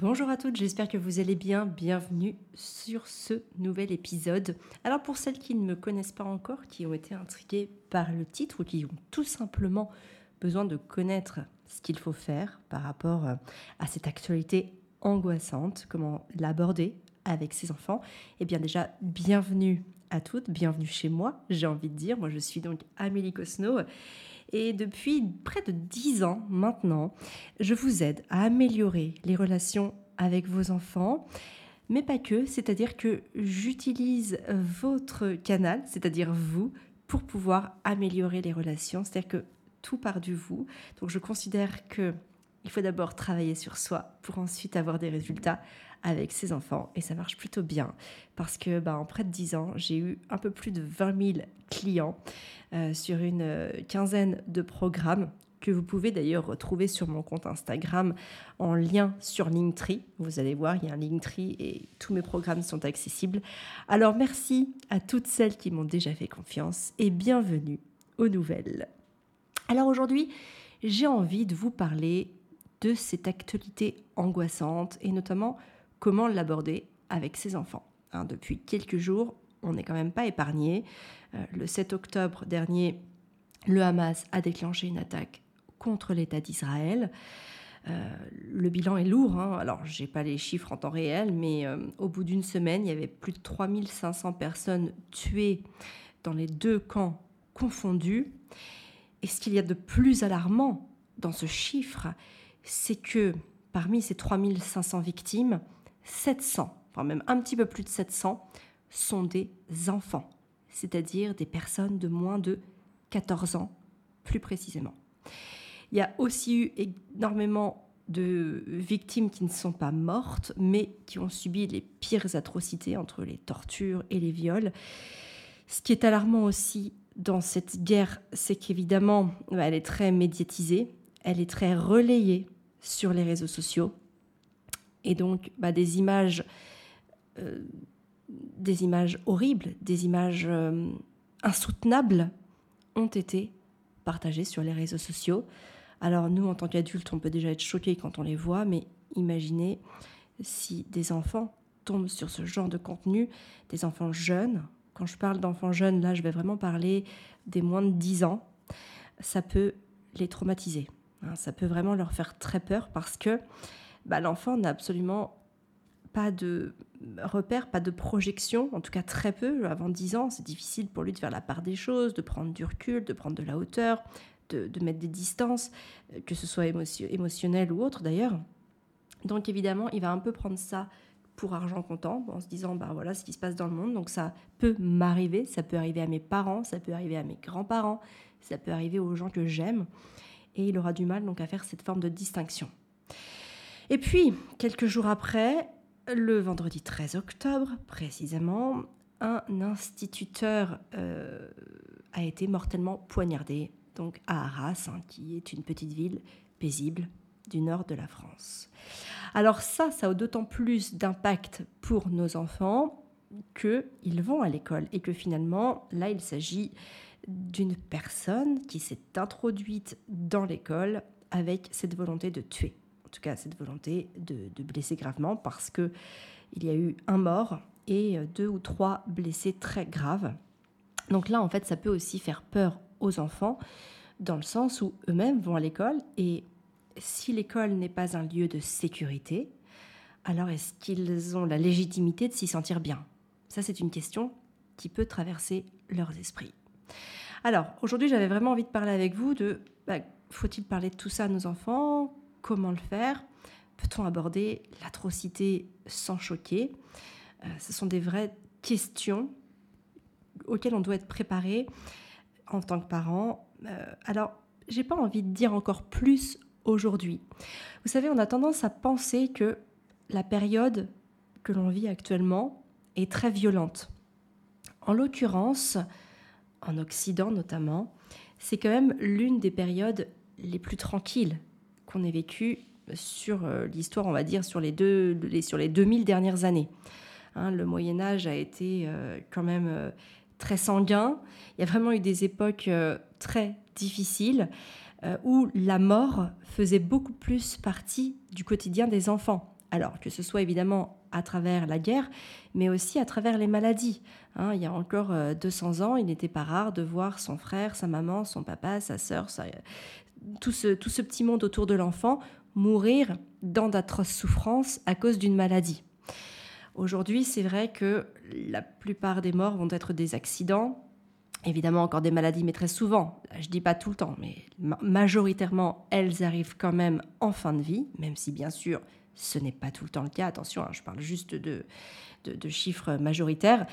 Bonjour à toutes, j'espère que vous allez bien. Bienvenue sur ce nouvel épisode. Alors pour celles qui ne me connaissent pas encore, qui ont été intriguées par le titre ou qui ont tout simplement besoin de connaître ce qu'il faut faire par rapport euh, à cette actualité angoissante, comment l'aborder avec ses enfants, eh bien déjà, bienvenue à toutes, bienvenue chez moi, j'ai envie de dire. Moi, je suis donc Amélie Cosno et depuis près de 10 ans maintenant, je vous aide à améliorer les relations avec vos enfants, mais pas que, c'est-à-dire que j'utilise votre canal, c'est-à-dire vous, pour pouvoir améliorer les relations, c'est-à-dire que tout part du vous. Donc je considère que il faut d'abord travailler sur soi pour ensuite avoir des résultats avec ses enfants et ça marche plutôt bien parce que bah, en près de 10 ans, j'ai eu un peu plus de 20 000 clients euh, sur une euh, quinzaine de programmes que vous pouvez d'ailleurs retrouver sur mon compte Instagram en lien sur Linktree. Vous allez voir, il y a un Linktree et tous mes programmes sont accessibles. Alors merci à toutes celles qui m'ont déjà fait confiance et bienvenue aux nouvelles. Alors aujourd'hui, j'ai envie de vous parler de cette actualité angoissante et notamment comment l'aborder avec ses enfants. Hein, depuis quelques jours, on n'est quand même pas épargné. Euh, le 7 octobre dernier, le Hamas a déclenché une attaque contre l'État d'Israël. Euh, le bilan est lourd, hein. alors je n'ai pas les chiffres en temps réel, mais euh, au bout d'une semaine, il y avait plus de 3500 personnes tuées dans les deux camps confondus. Et ce qu'il y a de plus alarmant dans ce chiffre, c'est que parmi ces 3500 victimes, 700, enfin même un petit peu plus de 700, sont des enfants, c'est-à-dire des personnes de moins de 14 ans, plus précisément. Il y a aussi eu énormément de victimes qui ne sont pas mortes, mais qui ont subi les pires atrocités entre les tortures et les viols. Ce qui est alarmant aussi dans cette guerre, c'est qu'évidemment, elle est très médiatisée, elle est très relayée sur les réseaux sociaux, et donc, bah, des images, euh, des images horribles, des images euh, insoutenables ont été partagées sur les réseaux sociaux. Alors nous, en tant qu'adultes, on peut déjà être choqués quand on les voit, mais imaginez si des enfants tombent sur ce genre de contenu, des enfants jeunes. Quand je parle d'enfants jeunes, là, je vais vraiment parler des moins de 10 ans. Ça peut les traumatiser. Hein. ça peut vraiment leur faire très peur parce que bah, l'enfant n'a absolument pas de repère, pas de projection, en tout cas très peu. Avant 10 ans, c'est difficile pour lui de faire la part des choses, de prendre du recul, de prendre de la hauteur, de, mettre des distances, euh, que ce soit émotionnel ou autre d'ailleurs. Donc évidemment, il va un peu prendre ça pour argent comptant, en se disant, bah voilà ce qui se passe dans le monde, donc ça peut m'arriver, ça peut arriver à mes parents, ça peut arriver à mes grands-parents, ça peut arriver aux gens que j'aime, et il aura du mal donc à faire cette forme de distinction. Et puis, quelques jours après, le vendredi 13 octobre précisément, un instituteur euh, a été mortellement poignardé, donc à Arras, hein, qui est une petite ville paisible du nord de la France. Alors ça, ça a d'autant plus d'impact pour nos enfants qu'ils vont à l'école et que finalement, là, il s'agit d'une personne qui s'est introduite dans l'école avec cette volonté de tuer en tout cas cette volonté de, blesser gravement parce que il y a eu un mort et deux ou trois blessés très graves. Donc là, en fait, ça peut aussi faire peur aux enfants dans le sens où eux-mêmes vont à l'école et si l'école n'est pas un lieu de sécurité, alors est-ce qu'ils ont la légitimité de s'y sentir bien? Ça, c'est une question qui peut traverser leurs esprits. Alors, aujourd'hui, j'avais vraiment envie de parler avec vous de bah, faut-il parler de tout ça à nos enfants? Comment le faire? Peut-on aborder l'atrocité sans choquer? Euh, Ce sont des vraies questions auxquelles on doit être préparé en tant que parent. Euh, alors, j'ai pas envie de dire encore plus aujourd'hui. Vous savez, on a tendance à penser que la période que l'on vit actuellement est très violente. En l'occurrence, en Occident notamment, c'est quand même l'une des périodes les plus tranquilles qu'on ait vécu sur euh, l'histoire, on va dire, sur les, deux, sur les 2000 dernières années. Hein, le Moyen Âge a été euh, quand même euh, très sanguin. Il y a vraiment eu des époques très difficiles où la mort faisait beaucoup plus partie du quotidien des enfants. Alors que ce soit évidemment à travers la guerre, mais aussi à travers les maladies. Hein. il y a encore 200 ans, il n'était pas rare de voir son frère, sa maman, son papa, sa sœur, tout, ce, tout ce petit monde autour de l'enfant mourir dans d'atroces souffrances à cause d'une maladie. Aujourd'hui, c'est vrai que la plupart des morts vont être des accidents, évidemment encore des maladies, mais très souvent, je dis pas tout le temps, mais majoritairement, elles arrivent quand même en fin de vie, même si bien sûr, ce n'est pas tout le temps le cas. Attention, hein, je parle juste de, de, chiffres majoritaires.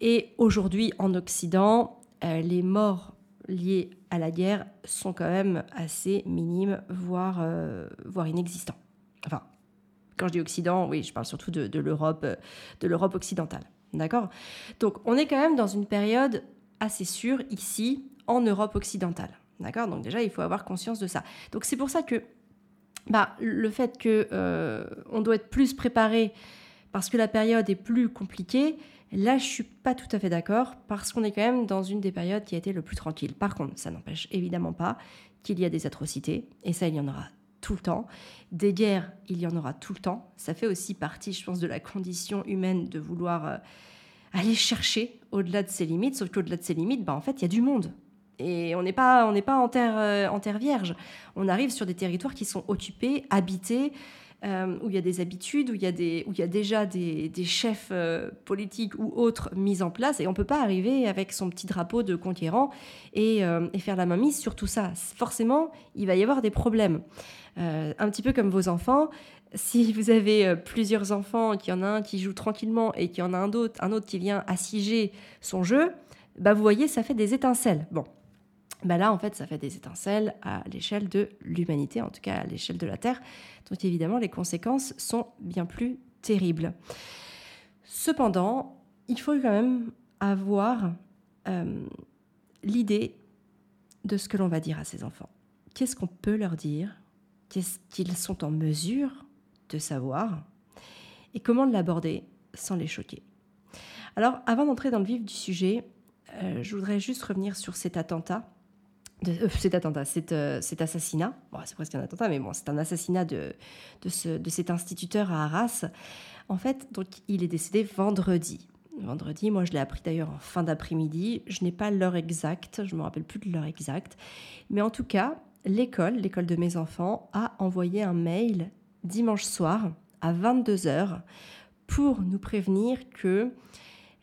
Et aujourd'hui, en Occident, euh, les morts liées à la guerre sont quand même assez minimes, voire, euh, voire inexistants. Enfin, quand je dis Occident, oui, je parle surtout de, de l'Europe, de l'Europe occidentale. D'accord? Donc, on est quand même dans une période assez sûre ici, en Europe occidentale. D'accord? Donc déjà, il faut avoir conscience de ça. Donc c'est pour ça que bah, le fait que euh, on doit être plus préparé parce que la période est plus compliquée, Là, je suis pas tout à fait d'accord parce qu'on est quand même dans une des périodes qui a été le plus tranquille. Par contre, ça n'empêche évidemment pas qu'il y a des atrocités et ça, il y en aura tout le temps. Des guerres, il y en aura tout le temps. Ça fait aussi partie, je pense, de la condition humaine de vouloir euh, aller chercher au-delà de ses limites. Sauf qu'au-delà de ses limites, bah, en fait, il y a du monde. Et on n'est pas, on pas en terre, euh, en terre vierge. On arrive sur des territoires qui sont occupés, habités, euh, où il y a des habitudes, où il y a, y a déjà des, chefs euh, politiques ou autres mis en place. Et on ne peut pas arriver avec son petit drapeau de conquérant et, et, faire la mainmise sur tout ça. Forcément, il va y avoir des problèmes. un petit peu comme vos enfants. Si vous avez plusieurs enfants, qu'il y en a un qui joue tranquillement et qu'il y en a un autre, un autre qui vient assiéger son jeu, bah vous voyez, ça fait des étincelles. Bon, bah là, en fait, ça fait des étincelles à l'échelle de l'humanité, en tout cas à l'échelle de la Terre. Donc évidemment, les conséquences sont bien plus terribles. Cependant, il faut quand même avoir euh, l'idée de ce que l'on va dire à ces enfants. Qu'est-ce qu'on peut leur dire? Qu'est-ce qu'ils sont en mesure de savoir? Et comment l'aborder sans les choquer? Alors, avant d'entrer dans le vif du sujet, euh, je voudrais juste revenir sur cet attentat euh, cet attentat, euh, cet, assassinat, bon, c'est presque un attentat, mais bon, c'est un assassinat de, de, ce, de, cet instituteur à Arras. En fait, donc, il est décédé vendredi. Vendredi, moi je l'ai appris d'ailleurs en fin d'après-midi. Je n'ai pas l'heure exacte, je ne me rappelle plus de l'heure exacte. Mais en tout cas, l'école, l'école de mes enfants, a envoyé un mail dimanche soir à 22h pour nous prévenir que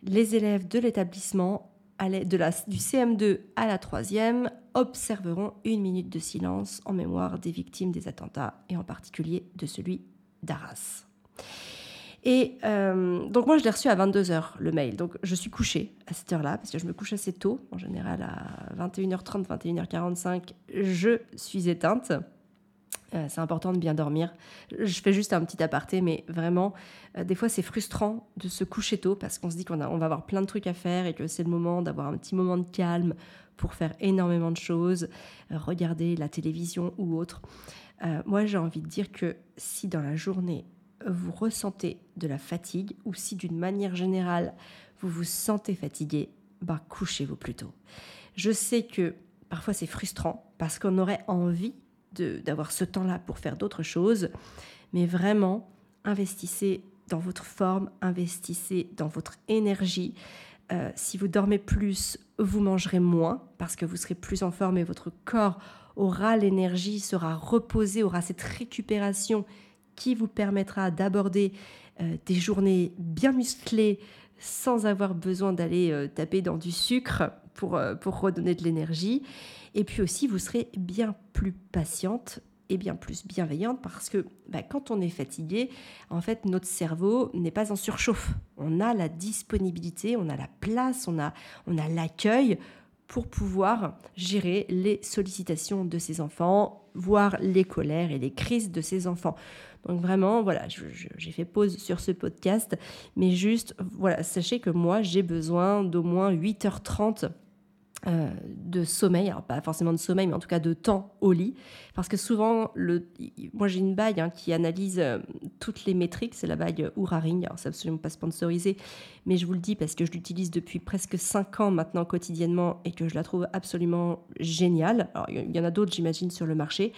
les élèves de l'établissement du CM2 à la troisième observeront une minute de silence en mémoire des victimes des attentats et en particulier de celui d'Arras. Et euh, donc moi je l'ai reçu à 22h le mail. Donc je suis couchée à cette heure-là parce que je me couche assez tôt. En général à 21h30, 21h45, je suis éteinte. Euh, c'est important de bien dormir. Je fais juste un petit aparté, mais vraiment, euh, des fois, c'est frustrant de se coucher tôt parce qu'on se dit qu'on on va avoir plein de trucs à faire et que c'est le moment d'avoir un petit moment de calme pour faire énormément de choses, euh, regarder la télévision ou autre. moi, j'ai envie de dire que si dans la journée, vous ressentez de la fatigue ou si d'une manière générale, vous vous sentez fatigué, bah, couchez-vous plutôt. Je sais que parfois c'est frustrant parce qu'on aurait envie d'avoir ce temps-là pour faire d'autres choses, mais vraiment, investissez dans votre forme, investissez dans votre énergie. Euh, si vous dormez plus, vous mangerez moins parce que vous serez plus en forme et votre corps aura l'énergie, sera reposé, aura cette récupération qui vous permettra d'aborder euh, des journées bien musclées sans avoir besoin d'aller euh, taper dans du sucre pour, pour redonner de l'énergie. Et puis aussi, vous serez bien plus patiente et bien plus bienveillante parce que bah, quand on est fatigué, en fait, notre cerveau n'est pas en surchauffe. On a la disponibilité, on a la place, on a, on a l'accueil pour pouvoir gérer les sollicitations de ses enfants, voir les colères et les crises de ses enfants. Donc vraiment, voilà, j'ai fait pause sur ce podcast, mais juste, voilà, sachez que moi, j'ai besoin d'au moins 8h30 euh, de sommeil, alors pas forcément de sommeil, mais en tout cas de temps au lit. Parce que souvent, le, moi j'ai une bague hein, qui analyse euh, toutes les métriques. C'est la bague Oura Ring. Alors, c'est absolument pas sponsorisé, mais je vous le dis parce que je l'utilise depuis presque 5 ans maintenant quotidiennement et que je la trouve absolument géniale. Alors, il y en a d'autres, j'imagine, sur le marché.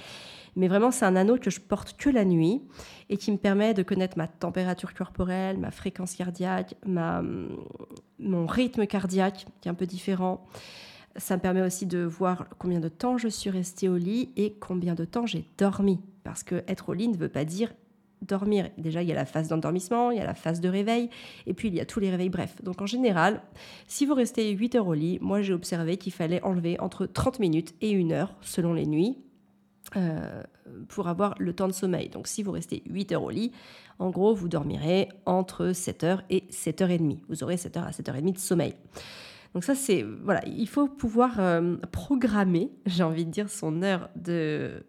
Mais vraiment, c'est un anneau que je porte que la nuit et qui me permet de connaître ma température corporelle, ma fréquence cardiaque, ma, mon rythme cardiaque, qui est un peu différent. Ça me permet aussi de voir combien de temps je suis restée au lit et combien de temps j'ai dormi. Parce que être au lit ne veut pas dire dormir. Déjà, il y a la phase d'endormissement, il y a la phase de réveil, et puis il y a tous les réveils brefs. Donc en général, si vous restez 8 heures au lit, moi j'ai observé qu'il fallait enlever entre 30 minutes et 1 heure selon les nuits. Euh, pour avoir le temps de sommeil. Donc si vous restez 8 heures au lit, en gros, vous dormirez entre 7 heures et 7 heures et demie. Vous aurez 7 heures à 7 heures et demie de sommeil. Donc ça, c'est... Voilà, il faut pouvoir euh, programmer, j'ai envie de dire, son heure de,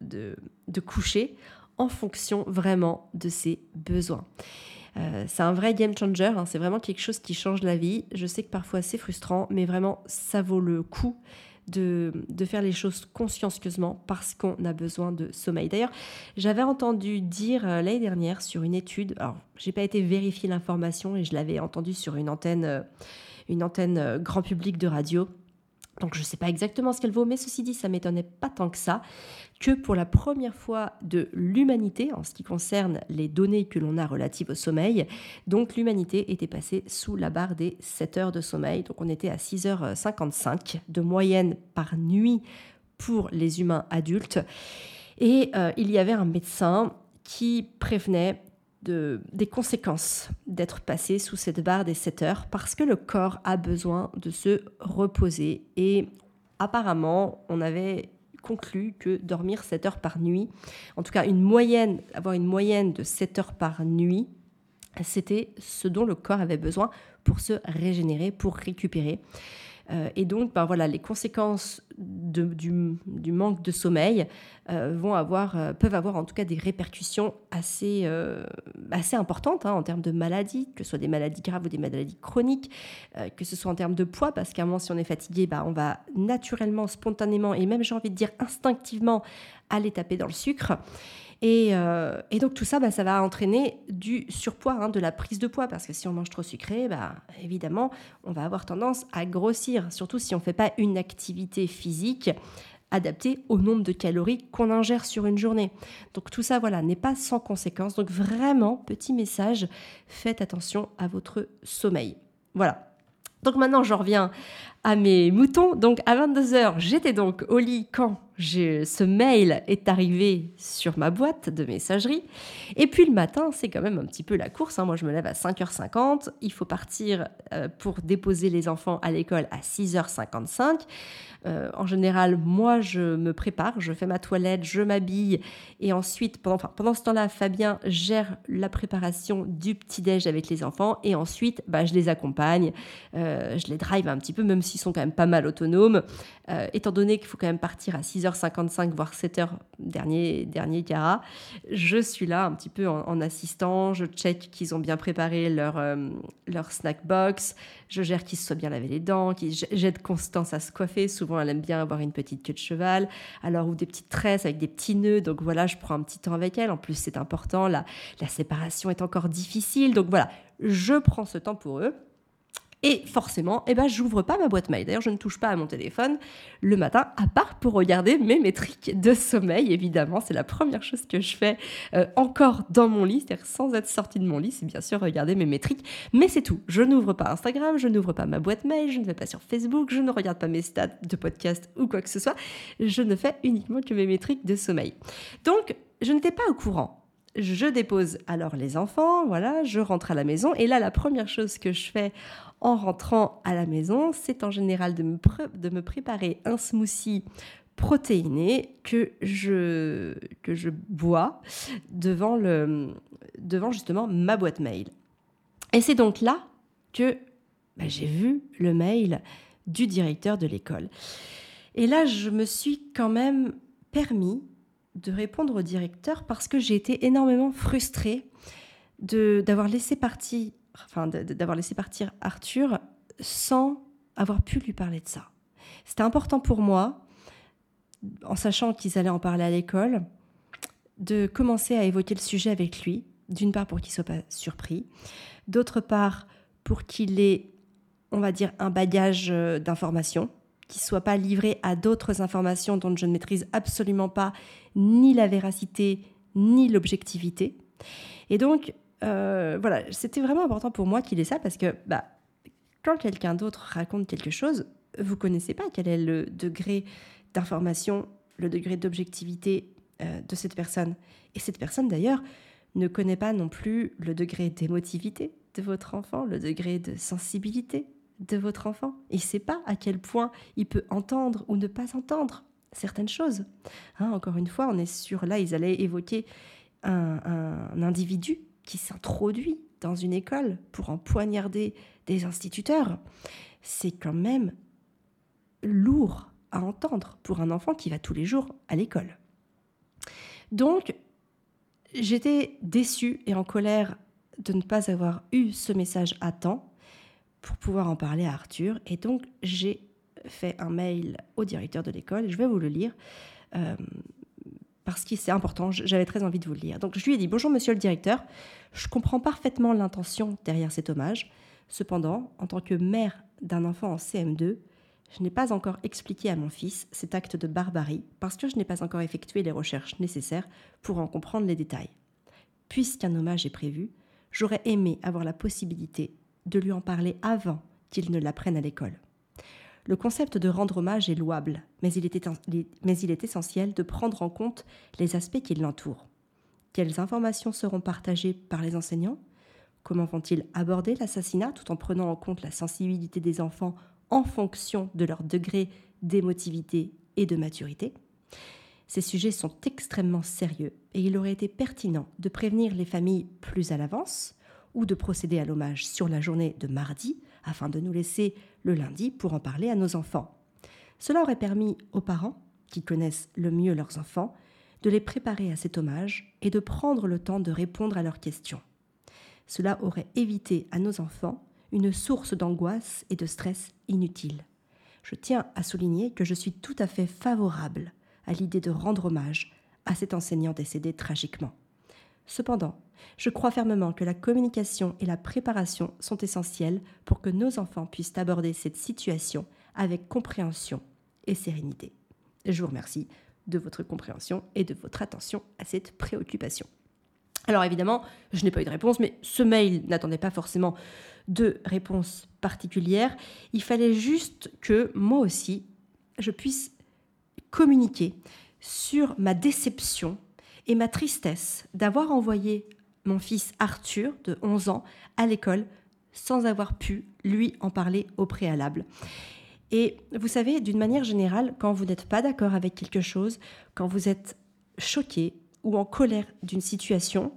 de, coucher en fonction vraiment de ses besoins. Euh, c'est un vrai game changer, hein. c'est vraiment quelque chose qui change la vie. Je sais que parfois c'est frustrant, mais vraiment ça vaut le coup de, faire les choses consciencieusement parce qu'on a besoin de sommeil. D'ailleurs, j'avais entendu dire euh, l'année dernière sur une étude, alors j'ai pas été vérifier l'information et je l'avais entendu sur une antenne, une antenne euh, grand public de radio. Donc je ne sais pas exactement ce qu'elle vaut, mais ceci dit, ça m'étonnait pas tant que ça que pour la première fois de l'humanité, en ce qui concerne les données que l'on a relatives au sommeil, donc l'humanité était passée sous la barre des 7 heures de sommeil. Donc on était à 6h55 de moyenne par nuit pour les humains adultes. Et euh, il y avait un médecin qui prévenait de, des conséquences d'être passé sous cette barre des 7 heures parce que le corps a besoin de se reposer. Et apparemment, on avait conclu que dormir 7 heures par nuit, en tout cas avoir une moyenne de 7 heures par nuit, c'était ce dont le corps avait besoin pour se régénérer, pour récupérer. Euh, et donc, ben voilà, les conséquences du, manque de sommeil euh, vont avoir, euh, peuvent avoir en tout cas des répercussions assez, importantes hein, en termes de maladies, que ce soit des maladies graves ou des maladies chroniques, que ce soit en termes de poids, parce qu'à un moment, si on est fatigué, ben, on va naturellement, spontanément et même, j'ai envie de dire, instinctivement aller taper dans le sucre. Euh, et, donc tout ça, bah, ça va entraîner du surpoids, hein, de la prise de poids, parce que si on mange trop sucré, bah, évidemment, on va avoir tendance à grossir, surtout si on ne fait pas une activité physique adaptée au nombre de calories qu'on ingère sur une journée. Donc tout ça, voilà, n'est pas sans conséquence. Donc vraiment, petit message, faites attention à votre sommeil. Voilà. Donc maintenant, j'en reviens à mes moutons. Donc à 22h, j'étais donc au lit quand ce mail est arrivé sur ma boîte de messagerie. Et puis le matin, c'est quand même un petit peu la course. Hein. Moi, je me lève à 5h50. Il faut partir euh, pour déposer les enfants à l'école à 6h55. Euh, en général, moi, je me prépare, je fais ma toilette, je m'habille. Et ensuite, pendant, ce temps-là, Fabien gère la préparation du petit-déj avec les enfants. Et ensuite, bah, je les accompagne, euh, je les drive un petit peu, même sont quand même pas mal autonomes. étant donné qu'il faut quand même partir à 6h 55 voire 7h, dernier, dernier cara, je suis là un petit peu en, assistant, je check qu'ils ont bien préparé leur, euh, leur snack box, je gère qu'ils se soient bien lavé les dents, j'aide Constance à se coiffer, souvent elle aime bien avoir une petite queue de cheval, alors ou des petites tresses avec des petits nœuds, donc voilà, je prends un petit temps avec elle, en plus c'est important, la, la séparation est encore difficile, donc voilà, je prends ce temps pour eux. Et forcément, eh ben, j'ouvre pas ma boîte mail. D'ailleurs, je ne touche pas à mon téléphone le matin, à part pour regarder mes métriques de sommeil. Évidemment, c'est la première chose que je fais euh, encore dans mon lit, c'est-à-dire sans être sortie de mon lit, c'est bien sûr regarder mes métriques. Mais c'est tout. Je n'ouvre pas Instagram, je n'ouvre pas ma boîte mail, je ne vais pas sur Facebook, je ne regarde pas mes stats de podcast ou quoi que ce soit. Je ne fais uniquement que mes métriques de sommeil. Donc, je n'étais pas au courant je dépose alors les enfants, voilà, je rentre à la maison et là la première chose que je fais en rentrant à la maison, c'est en général de me, préparer un smoothie protéiné que je, bois devant justement ma boîte mail. Et c'est donc là que bah, j'ai vu le mail du directeur de l'école. Et là, je me suis quand même permis de répondre au directeur parce que j'ai été énormément frustrée d'avoir laissé partir enfin, d'avoir laissé partir Arthur sans avoir pu lui parler de ça. C'était important pour moi, en sachant qu'ils allaient en parler à l'école, de commencer à évoquer le sujet avec lui, D'une part, pour qu'il ne soit pas surpris. D'autre part, pour qu'il ait, on va dire, un bagage euh, d'informations, qu'il ne soit pas livré à d'autres informations dont je ne maîtrise absolument pas ni la véracité, ni l'objectivité. Et donc, euh, voilà, c'était vraiment important pour moi qu'il ait ça parce que bah, quand quelqu'un d'autre raconte quelque chose, vous connaissez pas quel est le degré d'information, le degré d'objectivité euh, de cette personne. Et cette personne, d'ailleurs, ne connaît pas non plus le degré d'émotivité de votre enfant, le degré de sensibilité de votre enfant. Il ne sait pas à quel point il peut entendre ou ne pas entendre certaines choses. Hein, encore une fois, on est sur là, ils allaient évoquer un, un individu qui s'introduit dans une école pour empoignarder des instituteurs. C'est quand même lourd à entendre pour un enfant qui va tous les jours à l'école. Donc, j'étais déçue et en colère de ne pas avoir eu ce message à temps pour pouvoir en parler à Arthur. Et donc, j'ai fait un mail au directeur de l'école, je vais vous le lire, euh, parce que c'est important, j'avais très envie de vous le lire. Donc, je lui ai dit, bonjour monsieur le directeur, je comprends parfaitement l'intention derrière cet hommage. Cependant, en tant que mère d'un enfant en CM2, je n'ai pas encore expliqué à mon fils cet acte de barbarie parce que je n'ai pas encore effectué les recherches nécessaires pour en comprendre les détails. Puisqu'un hommage est prévu, j'aurais aimé avoir la possibilité de lui en parler avant qu'il ne l'apprenne à l'école. Le concept de rendre hommage est louable, mais il, est, essentiel de prendre en compte les aspects qui l'entourent. Quelles informations seront partagées par les enseignants? Comment vont-ils aborder l'assassinat tout en prenant en compte la sensibilité des enfants en fonction de leur degré d'émotivité et de maturité? Ces sujets sont extrêmement sérieux et il aurait été pertinent de prévenir les familles plus à l'avance ou de procéder à l'hommage sur la journée de mardi afin de nous laisser le lundi pour en parler à nos enfants. Cela aurait permis aux parents, qui connaissent le mieux leurs enfants, de les préparer à cet hommage et de prendre le temps de répondre à leurs questions. Cela aurait évité à nos enfants une source d'angoisse et de stress inutile. Je tiens à souligner que je suis tout à fait favorable à l'idée de rendre hommage à cet enseignant décédé tragiquement. Cependant, je crois fermement que la communication et la préparation sont essentielles pour que nos enfants puissent aborder cette situation avec compréhension et sérénité. Je vous remercie de votre compréhension et de votre attention à cette préoccupation. Alors évidemment, je n'ai pas eu de réponse, mais ce mail n'attendait pas forcément de réponse particulière. Il fallait juste que moi aussi, je puisse communiquer sur ma déception et ma tristesse d'avoir envoyé mon fils Arthur, de 11 ans, à l'école sans avoir pu lui en parler au préalable. Et vous savez, d'une manière générale, quand vous n'êtes pas d'accord avec quelque chose, quand vous êtes choqué ou en colère d'une situation,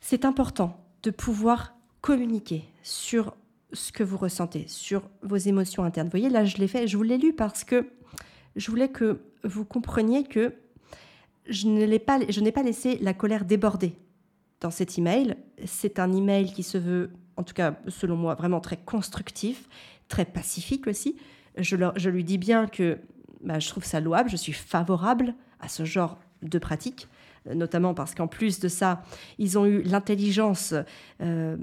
c'est important de pouvoir communiquer sur ce que vous ressentez, sur vos émotions internes. Vous voyez, là, je l'ai fait, je vous l'ai lu parce que je voulais que vous compreniez que je n'ai pas, pas laissé la colère déborder dans cet email. C'est un email qui se veut, en tout cas selon moi, vraiment très constructif, très pacifique aussi. Je, je lui dis bien que bah, je trouve ça louable, je suis favorable à ce genre de pratique notamment parce qu'en plus de ça, ils ont eu l'intelligence, euh,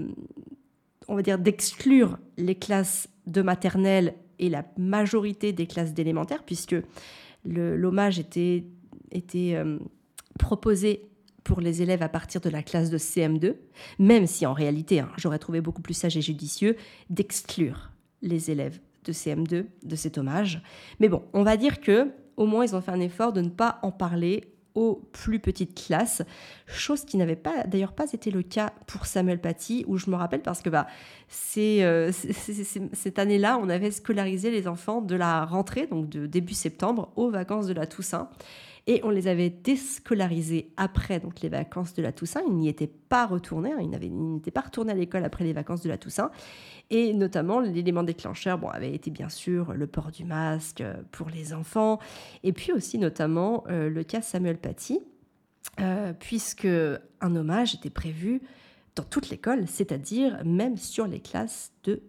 on va dire, d'exclure les classes de maternelle et la majorité des classes d'élémentaire, puisque l'hommage était, était euh, proposé pour les élèves à partir de la classe de CM2, même si en réalité, hein, j'aurais trouvé beaucoup plus sage et judicieux d'exclure les élèves de CM2 de cet hommage. Mais bon, on va dire que au moins ils ont fait un effort de ne pas en parler aux plus petites classes, chose qui n'avait pas d'ailleurs pas été le cas pour Samuel Paty, où je me rappelle parce que bah, euh, cette année-là, on avait scolarisé les enfants de la rentrée, donc de début septembre, aux vacances de la Toussaint. Et on les avait déscolarisés après donc les vacances de la Toussaint. Ils n'y étaient pas retournés, hein. ils n'étaient pas retournés à l'école après les vacances de la Toussaint. Et notamment, l'élément déclencheur bon, avait été bien sûr le port du masque euh, pour les enfants. Et puis aussi notamment euh, le cas Samuel Paty, euh, puisque un hommage était prévu dans toute l'école, c'est-à-dire même sur les classes de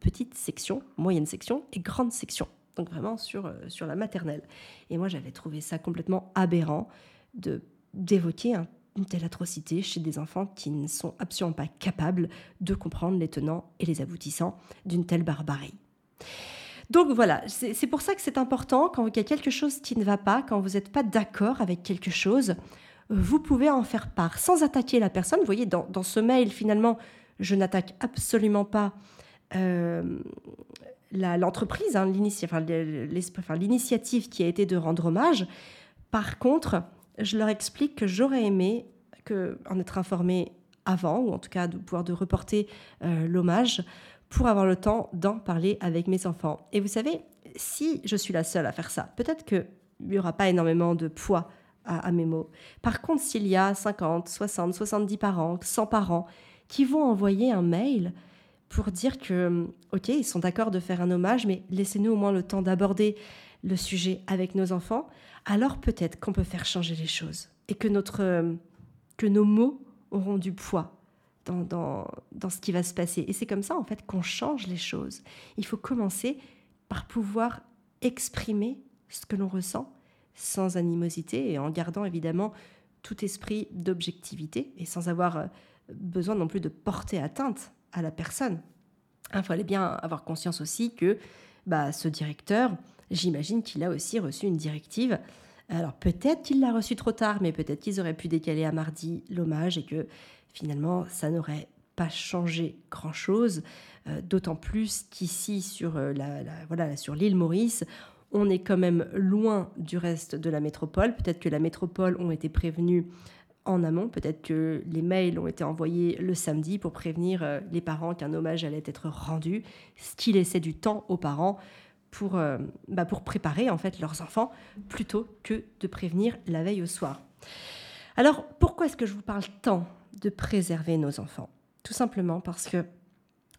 petite section, moyenne section et grande section donc vraiment sur, euh, sur la maternelle. Et moi, j'avais trouvé ça complètement aberrant de d'évoquer un une telle atrocité chez des enfants qui ne sont absolument pas capables de comprendre les tenants et les aboutissants d'une telle barbarie. Donc voilà, c'est pour ça que c'est important quand il y a quelque chose qui ne va pas, quand vous n'êtes pas d'accord avec quelque chose, vous pouvez en faire part sans attaquer la personne. Vous voyez, dans, ce mail, finalement, je n'attaque absolument pas euh, l'entreprise, hein, l'initiative qui a été de rendre hommage. Par contre, je leur explique que j'aurais aimé que, en être informé avant, ou en tout cas de pouvoir de reporter euh, l'hommage, pour avoir le temps d'en parler avec mes enfants. Et vous savez, si je suis la seule à faire ça, peut-être qu'il n'y aura pas énormément de poids à, mes mots. Par contre, s'il y a 50, 60, 70 parents, 100 parents qui vont envoyer un mail pour dire que, ok, ils sont d'accord de faire un hommage, mais laissez-nous au moins le temps d'aborder le sujet avec nos enfants, alors peut-être qu'on peut faire changer les choses et que, notre, que nos mots auront du poids dans, dans, dans ce qui va se passer. Et c'est comme ça, en fait, qu'on change les choses. Il faut commencer par pouvoir exprimer ce que l'on ressent sans animosité et en gardant évidemment tout esprit d'objectivité et sans avoir euh, besoin non plus de porter atteinte à la personne. Il fallait bien avoir conscience aussi que bah, ce directeur, j'imagine qu'il a aussi reçu une directive. Alors peut-être qu'il l'a reçu trop tard, mais peut-être qu'ils auraient pu décaler à mardi l'hommage et que finalement, ça n'aurait pas changé grand-chose, euh, d'autant plus qu'ici, sur euh, la, voilà, sur l'île Maurice, on est quand même loin du reste de la métropole. Peut-être que la métropole ont été prévenus en amont, peut-être que les mails ont été envoyés le samedi pour prévenir euh, les parents qu'un hommage allait être rendu, ce qui laissait du temps aux parents pour, bah pour préparer en fait leurs enfants plutôt que de prévenir la veille au soir. Alors pourquoi est-ce que je vous parle tant de préserver nos enfants? Tout simplement parce que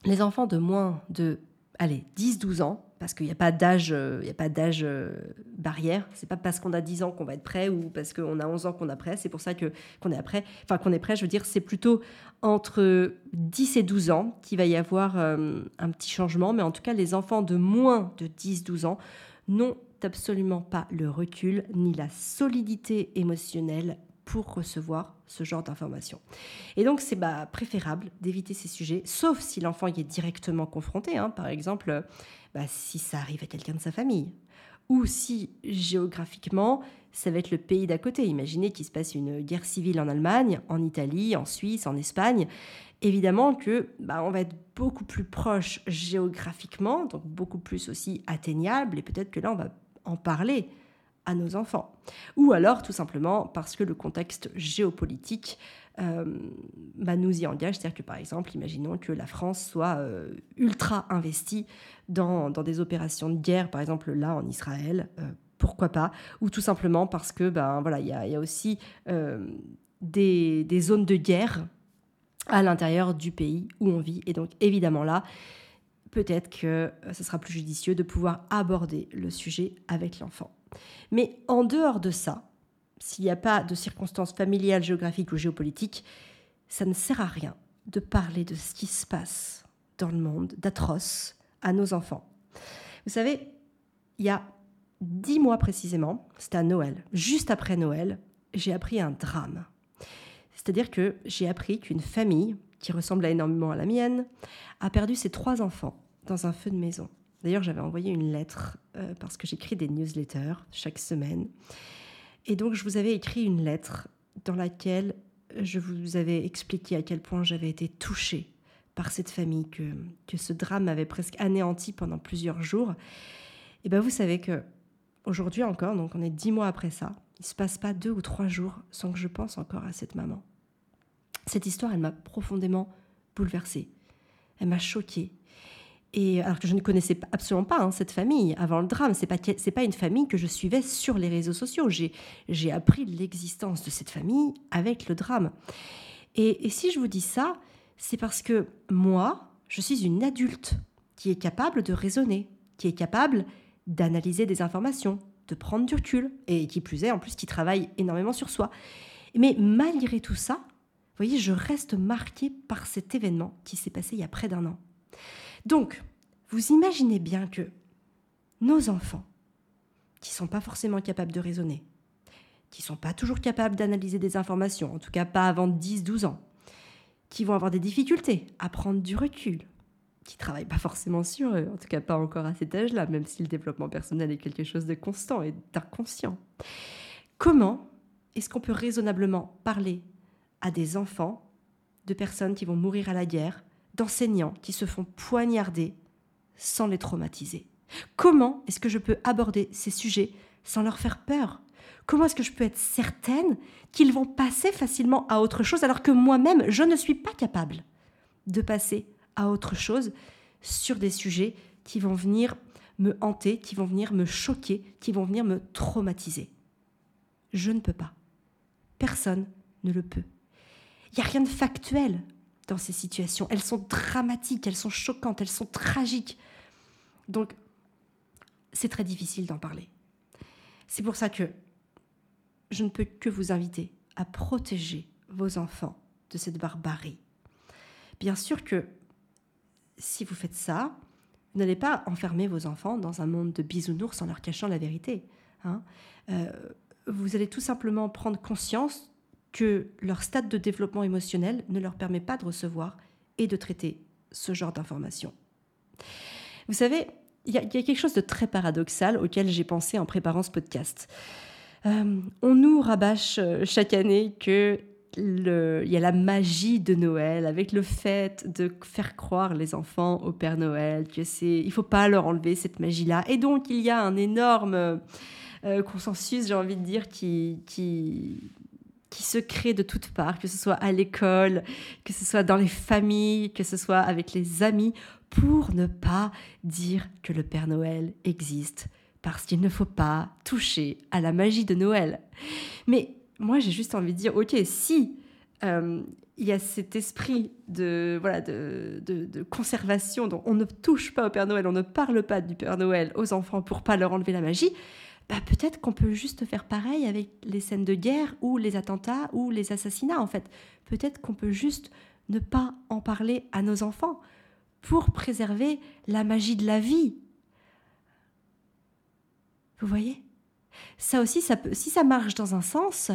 les enfants de moins de allez, 10-12 ans, parce qu'il n'y a pas d'âge, euh, il y a pas d'âge euh, barrière. C'est pas parce qu'on a 10 ans qu'on va être prêt ou parce qu'on a 11 ans qu'on est prêt. C'est pour ça que qu'on est après, enfin qu'on est prêt. Je veux dire, c'est plutôt entre 10 et 12 ans qu'il va y avoir euh, un petit changement. Mais en tout cas, les enfants de moins de 10-12 ans n'ont absolument pas le recul ni la solidité émotionnelle pour recevoir ce genre d'informations. Et donc, c'est bah, préférable d'éviter ces sujets, sauf si l'enfant y est directement confronté. Hein. Par exemple, bah, si ça arrive à quelqu'un de sa famille, ou si géographiquement, ça va être le pays d'à côté. Imaginez qu'il se passe une guerre civile en Allemagne, en Italie, en Suisse, en Espagne. Évidemment que bah, on va être beaucoup plus proche géographiquement, donc beaucoup plus aussi atteignable, et peut-être que là, on va en parler à nos enfants. Ou alors tout simplement parce que le contexte géopolitique bah, nous y engage. C'est-à-dire que par exemple, imaginons que la France soit euh, ultra investie dans, des opérations de guerre, par exemple là en Israël, euh, pourquoi pas, ou tout simplement parce que ben voilà, il y, a, aussi des, des zones de guerre à l'intérieur du pays où on vit. Et donc évidemment là, peut-être que ce sera plus judicieux de pouvoir aborder le sujet avec l'enfant. Mais en dehors de ça, s'il n'y a pas de circonstances familiales, géographiques ou géopolitiques, ça ne sert à rien de parler de ce qui se passe dans le monde d'atroce à nos enfants. Vous savez, il y a dix mois précisément, c'était à Noël, juste après Noël, j'ai appris un drame. C'est-à-dire que j'ai appris qu'une famille, qui ressemble énormément à la mienne, a perdu ses trois enfants dans un feu de maison. D'ailleurs, j'avais envoyé une lettre euh, parce que j'écris des newsletters chaque semaine. Et donc, je vous avais écrit une lettre dans laquelle je vous avais expliqué à quel point j'avais été touchée par cette famille, que, que ce drame avait presque anéanti pendant plusieurs jours. Et bien, vous savez que aujourd'hui encore, donc on est dix mois après ça, il ne se passe pas deux ou trois jours sans que je pense encore à cette maman. Cette histoire, elle m'a profondément bouleversée. Elle m'a choquée. Alors que je ne connaissais absolument pas hein, cette famille avant le drame, c'est pas pas une famille que je suivais sur les réseaux sociaux. J'ai j'ai appris l'existence de cette famille avec le drame. Et, et si je vous dis ça, c'est parce que moi, je suis une adulte qui est capable de raisonner, qui est capable d'analyser des informations, de prendre du recul, et qui plus est, en plus, qui travaille énormément sur soi. Mais malgré tout ça, vous voyez, je reste marquée par cet événement qui s'est passé il y a près d'un an. Donc, vous imaginez bien que nos enfants, qui ne sont pas forcément capables de raisonner, qui sont pas toujours capables d'analyser des informations, en tout cas pas avant 10-12 ans, qui vont avoir des difficultés à prendre du recul, qui travaillent pas forcément sur eux, en tout cas pas encore à cet âge-là, même si le développement personnel est quelque chose de constant et d'inconscient. Comment est-ce qu'on peut raisonnablement parler à des enfants, de personnes qui vont mourir à la guerre, d'enseignants qui se font poignarder sans les traumatiser Comment est-ce que je peux aborder ces sujets sans leur faire peur? Comment est-ce que je peux être certaine qu'ils vont passer facilement à autre chose alors que moi-même, je ne suis pas capable de passer à autre chose sur des sujets qui vont venir me hanter, qui vont venir me choquer, qui vont venir me traumatiser? Je ne peux pas. Personne ne le peut. Il n'y a rien de factuel dans ces situations. Elles sont dramatiques, elles sont choquantes, elles sont tragiques. Donc, c'est très difficile d'en parler. C'est pour ça que je ne peux que vous inviter à protéger vos enfants de cette barbarie. Bien sûr que si vous faites ça, vous n'allez pas enfermer vos enfants dans un monde de bisounours en leur cachant la vérité. Hein. Euh, vous allez tout simplement prendre conscience que leur stade de développement émotionnel ne leur permet pas de recevoir et de traiter ce genre d'informations. Vous savez, il y, a quelque chose de très paradoxal auquel j'ai pensé en préparant ce podcast. Euh, on nous rabâche euh, chaque année que il y a la magie de Noël avec le fait de faire croire les enfants au Père Noël que c'est il faut pas leur enlever cette magie là et donc il y a un énorme euh, consensus j'ai envie de dire qui qui qui se crée de toutes parts, que ce soit à l'école, que ce soit dans les familles, que ce soit avec les amis, pour ne pas dire que le Père Noël existe, parce qu'il ne faut pas toucher à la magie de Noël. Mais moi, j'ai juste envie de dire, ok, si euh, il y a cet esprit de, voilà, de, de, conservation, dont on ne touche pas au Père Noël, on ne parle pas du Père Noël aux enfants pour pas leur enlever la magie, bah peut-être qu'on peut juste faire pareil avec les scènes de guerre ou les attentats ou les assassinats en fait. Peut-être qu'on peut juste ne pas en parler à nos enfants pour préserver la magie de la vie. Vous voyez? Ça aussi, peut, si ça marche dans un sens,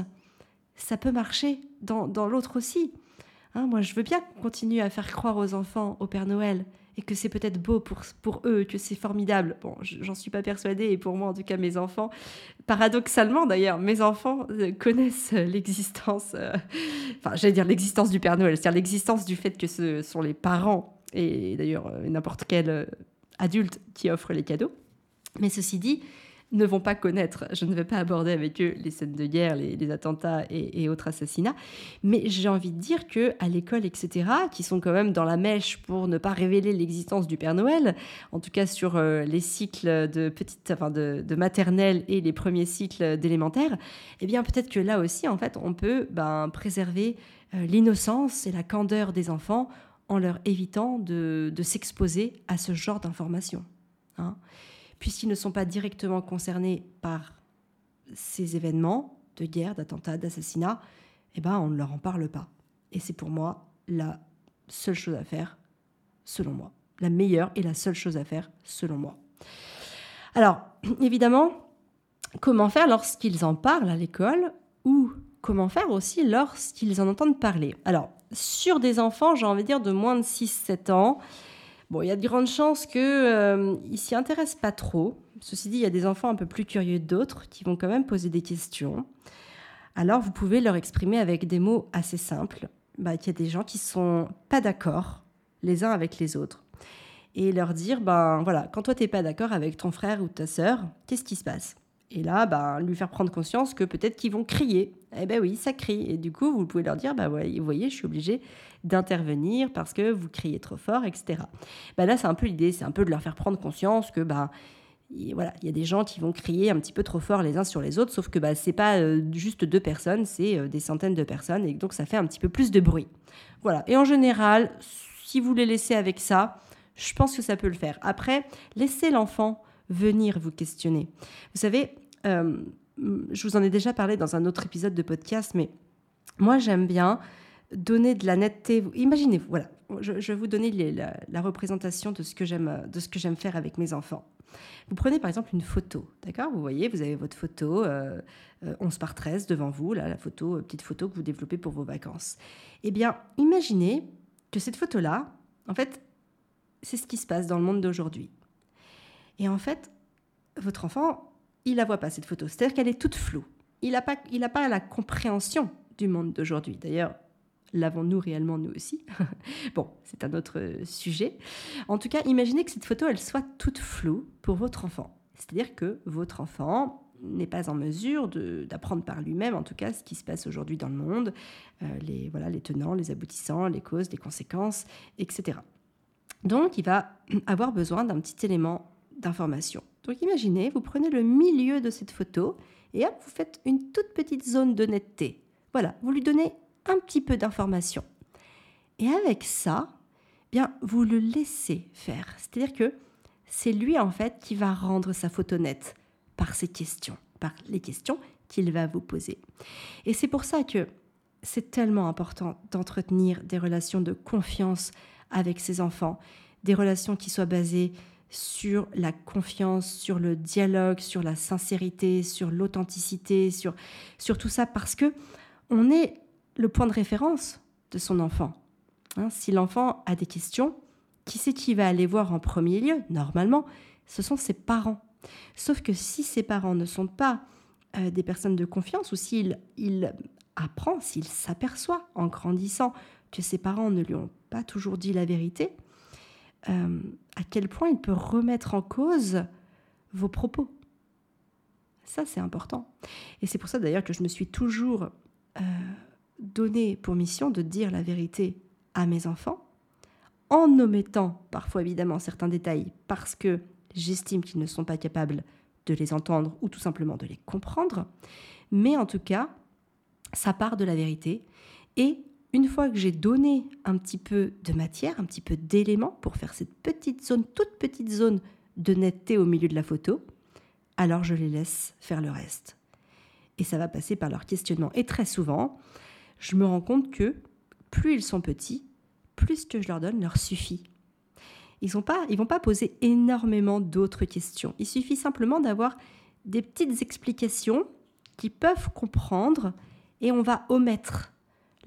ça peut marcher dans, l'autre aussi. Hein, moi, je veux bien continuer à faire croire aux enfants au Père Noël et que c'est peut-être beau pour, pour eux, que c'est formidable. Bon, j'en suis pas persuadée, et pour moi, en tout cas, mes enfants, paradoxalement d'ailleurs, mes enfants euh, connaissent l'existence, euh, enfin, j'allais dire l'existence du Père Noël, c'est-à-dire l'existence du fait que ce sont les parents, et d'ailleurs euh, n'importe quel adulte qui offre les cadeaux. Mais ceci dit, ne vont pas connaître. Je ne vais pas aborder avec eux les scènes de guerre, les, attentats et, autres assassinats. Mais j'ai envie de dire que à l'école, etc., qui sont quand même dans la mèche pour ne pas révéler l'existence du Père Noël, en tout cas sur euh, les cycles de petite, enfin de, maternelle et les premiers cycles d'élémentaire, eh bien peut-être que là aussi, en fait, on peut ben, préserver euh, l'innocence et la candeur des enfants en leur évitant de, s'exposer à ce genre d'informations. Hein puisqu'ils ne sont pas directement concernés par ces événements de guerre, d'attentats, d'assassinats, eh ben, on ne leur en parle pas. Et c'est pour moi la seule chose à faire, selon moi. La meilleure et la seule chose à faire, selon moi. Alors, évidemment, comment faire lorsqu'ils en parlent à l'école ou comment faire aussi lorsqu'ils en entendent parler? Alors, sur des enfants, j'ai envie de dire de moins de 6-7 ans, Bon, il y a de grandes chances qu'ils euh, ne s'y intéressent pas trop. Ceci dit, il y a des enfants un peu plus curieux d'autres qui vont quand même poser des questions. Alors, vous pouvez leur exprimer avec des mots assez simples bah, qu'il y a des gens qui sont pas d'accord les uns avec les autres. Et leur dire, ben voilà, quand toi t'es pas d'accord avec ton frère ou ta sœur, qu'est-ce qui se passe? Et là, bah, lui faire prendre conscience que peut-être qu'ils vont crier. Eh ben oui, ça crie. Et du coup, vous pouvez leur dire, bah vous voyez, je suis obligé d'intervenir parce que vous criez trop fort, etc. Bah là, c'est un peu l'idée, c'est un peu de leur faire prendre conscience que bah voilà, il y a des gens qui vont crier un petit peu trop fort les uns sur les autres, sauf que bah, c'est pas euh, juste deux personnes, c'est euh, des centaines de personnes, et donc ça fait un petit peu plus de bruit. Voilà. Et en général, si vous les laissez avec ça, je pense que ça peut le faire. Après, laissez l'enfant venir vous questionner. Vous savez, euh, je vous en ai déjà parlé dans un autre épisode de podcast, mais moi j'aime bien donner de la netteté. Imaginez, voilà, je, vais vous donner la, représentation de ce que j'aime, de ce que j'aime faire avec mes enfants. Vous prenez par exemple une photo, d'accord? Vous voyez, vous avez votre photo 11 euh, par 13 devant vous, là, la photo, petite photo que vous développez pour vos vacances. Eh bien, imaginez que cette photo-là, en fait, c'est ce qui se passe dans le monde d'aujourd'hui. Et en fait, votre enfant, il la voit pas cette photo, c'est-à-dire qu'elle est toute floue. Il n'a pas, pas la compréhension du monde d'aujourd'hui. D'ailleurs, l'avons-nous réellement nous aussi Bon, c'est un autre sujet. En tout cas, imaginez que cette photo, elle soit toute floue pour votre enfant. C'est-à-dire que votre enfant n'est pas en mesure d'apprendre par lui-même, en tout cas, ce qui se passe aujourd'hui dans le monde, euh, les, voilà, les tenants, les aboutissants, les causes, les conséquences, etc. Donc, il va avoir besoin d'un petit élément d'information. Donc, imaginez, vous prenez le milieu de cette photo et hop, vous faites une toute petite zone de netteté. Voilà, vous lui donnez un petit peu d'information. Et avec ça, bien, vous le laissez faire. C'est-à-dire que c'est lui, en fait, qui va rendre sa photo nette par ses questions, par les questions qu'il va vous poser. Et c'est pour ça que c'est tellement important d'entretenir des relations de confiance avec ses enfants, des relations qui soient basées sur la confiance, sur le dialogue, sur la sincérité, sur l'authenticité, sur, sur tout ça, parce que on est le point de référence de son enfant. Hein, si l'enfant a des questions, qui c'est qui va aller voir en premier lieu? Normalement, ce sont ses parents. Sauf que si ses parents ne sont pas euh, des personnes de confiance, ou s'il il apprend, s'il s'aperçoit en grandissant que ses parents ne lui ont pas toujours dit la vérité, euh, à quel point il peut remettre en cause vos propos. Ça, c'est important. Et c'est pour ça d'ailleurs que je me suis toujours euh, donné pour mission de dire la vérité à mes enfants, en omettant parfois évidemment certains détails parce que j'estime qu'ils ne sont pas capables de les entendre ou tout simplement de les comprendre. Mais en tout cas, ça part de la vérité. Et une fois que j'ai donné un petit peu de matière, un petit peu d'éléments pour faire cette petite zone, toute petite zone de netteté au milieu de la photo, alors je les laisse faire le reste. Et ça va passer par leur questionnement. Et très souvent, je me rends compte que plus ils sont petits, plus ce que je leur donne leur suffit. Ils ne vont pas poser énormément d'autres questions. Il suffit simplement d'avoir des petites explications qui peuvent comprendre et on va omettre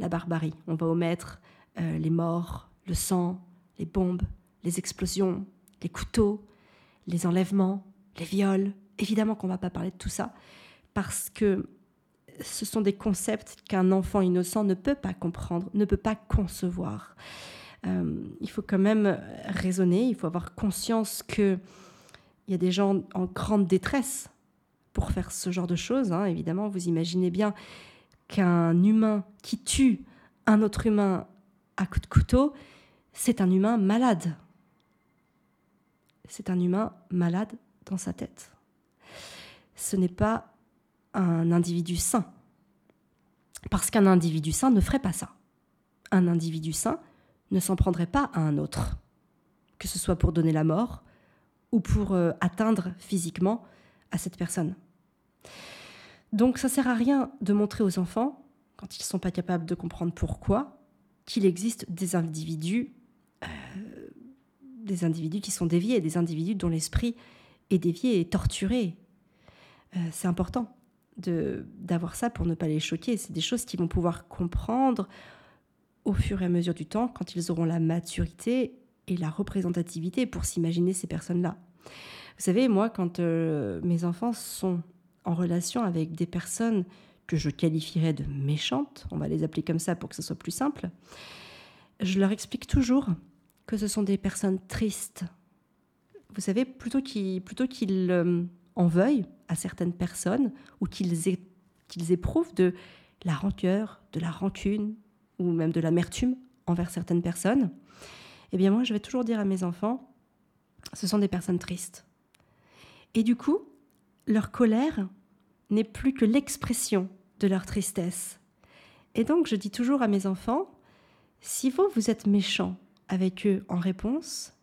barbarie. On va omettre euh, les morts, le sang, les bombes, les explosions, les couteaux, les enlèvements, les viols. Évidemment qu'on ne va pas parler de tout ça parce que ce sont des concepts qu'un enfant innocent ne peut pas comprendre, ne peut pas concevoir. Euh, il faut quand même raisonner, il faut avoir conscience qu'il y a des gens en grande détresse pour faire ce genre de choses. Hein. Évidemment, vous imaginez bien qu'un humain qui tue un autre humain à coup de couteau, c'est un humain malade. C'est un humain malade dans sa tête. Ce n'est pas un individu sain. Parce qu'un individu sain ne ferait pas ça. Un individu sain ne s'en prendrait pas à un autre, que ce soit pour donner la mort ou pour euh, atteindre physiquement à cette personne. Donc ça sert à rien de montrer aux enfants, quand ils ne sont pas capables de comprendre pourquoi, qu'il existe des individus, euh, des individus qui sont déviés, des individus dont l'esprit est dévié et torturé. Euh, c'est important d'avoir ça pour ne pas les choquer. C'est des choses qu'ils vont pouvoir comprendre au fur et à mesure du temps quand ils auront la maturité et la représentativité pour s'imaginer ces personnes-là. Vous savez, moi, quand euh, mes enfants sont en relation avec des personnes que je qualifierais de méchantes, on va les appeler comme ça pour que ce soit plus simple, je leur explique toujours que ce sont des personnes tristes. Vous savez, plutôt qu'ils euh, en veuillent à certaines personnes ou qu'ils éprouvent de la rancœur, de la rancune ou même de l'amertume envers certaines personnes, eh bien moi je vais toujours dire à mes enfants, ce sont des personnes tristes. Et du coup, leur colère n'est plus que l'expression de leur tristesse. Et donc je dis toujours à mes enfants, si vous, vous êtes méchant avec eux en réponse,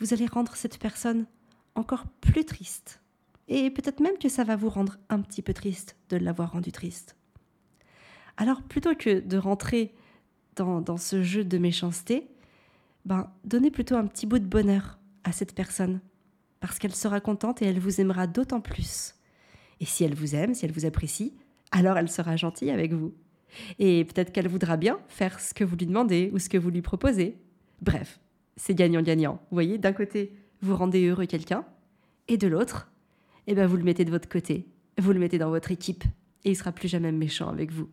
vous allez rendre cette personne encore plus triste. Et peut-être même que ça va vous rendre un petit peu triste de l'avoir rendu triste. Alors plutôt que de rentrer dans, ce jeu de méchanceté, ben, donnez plutôt un petit bout de bonheur à cette personne, parce qu'elle sera contente et elle vous aimera d'autant plus. Et si elle vous aime, si elle vous apprécie, alors elle sera gentille avec vous. Et peut-être qu'elle voudra bien faire ce que vous lui demandez ou ce que vous lui proposez. Bref, c'est gagnant-gagnant. Vous voyez, d'un côté, vous rendez heureux quelqu'un, et de l'autre, eh ben, vous le mettez de votre côté, vous le mettez dans votre équipe, et il sera plus jamais méchant avec vous.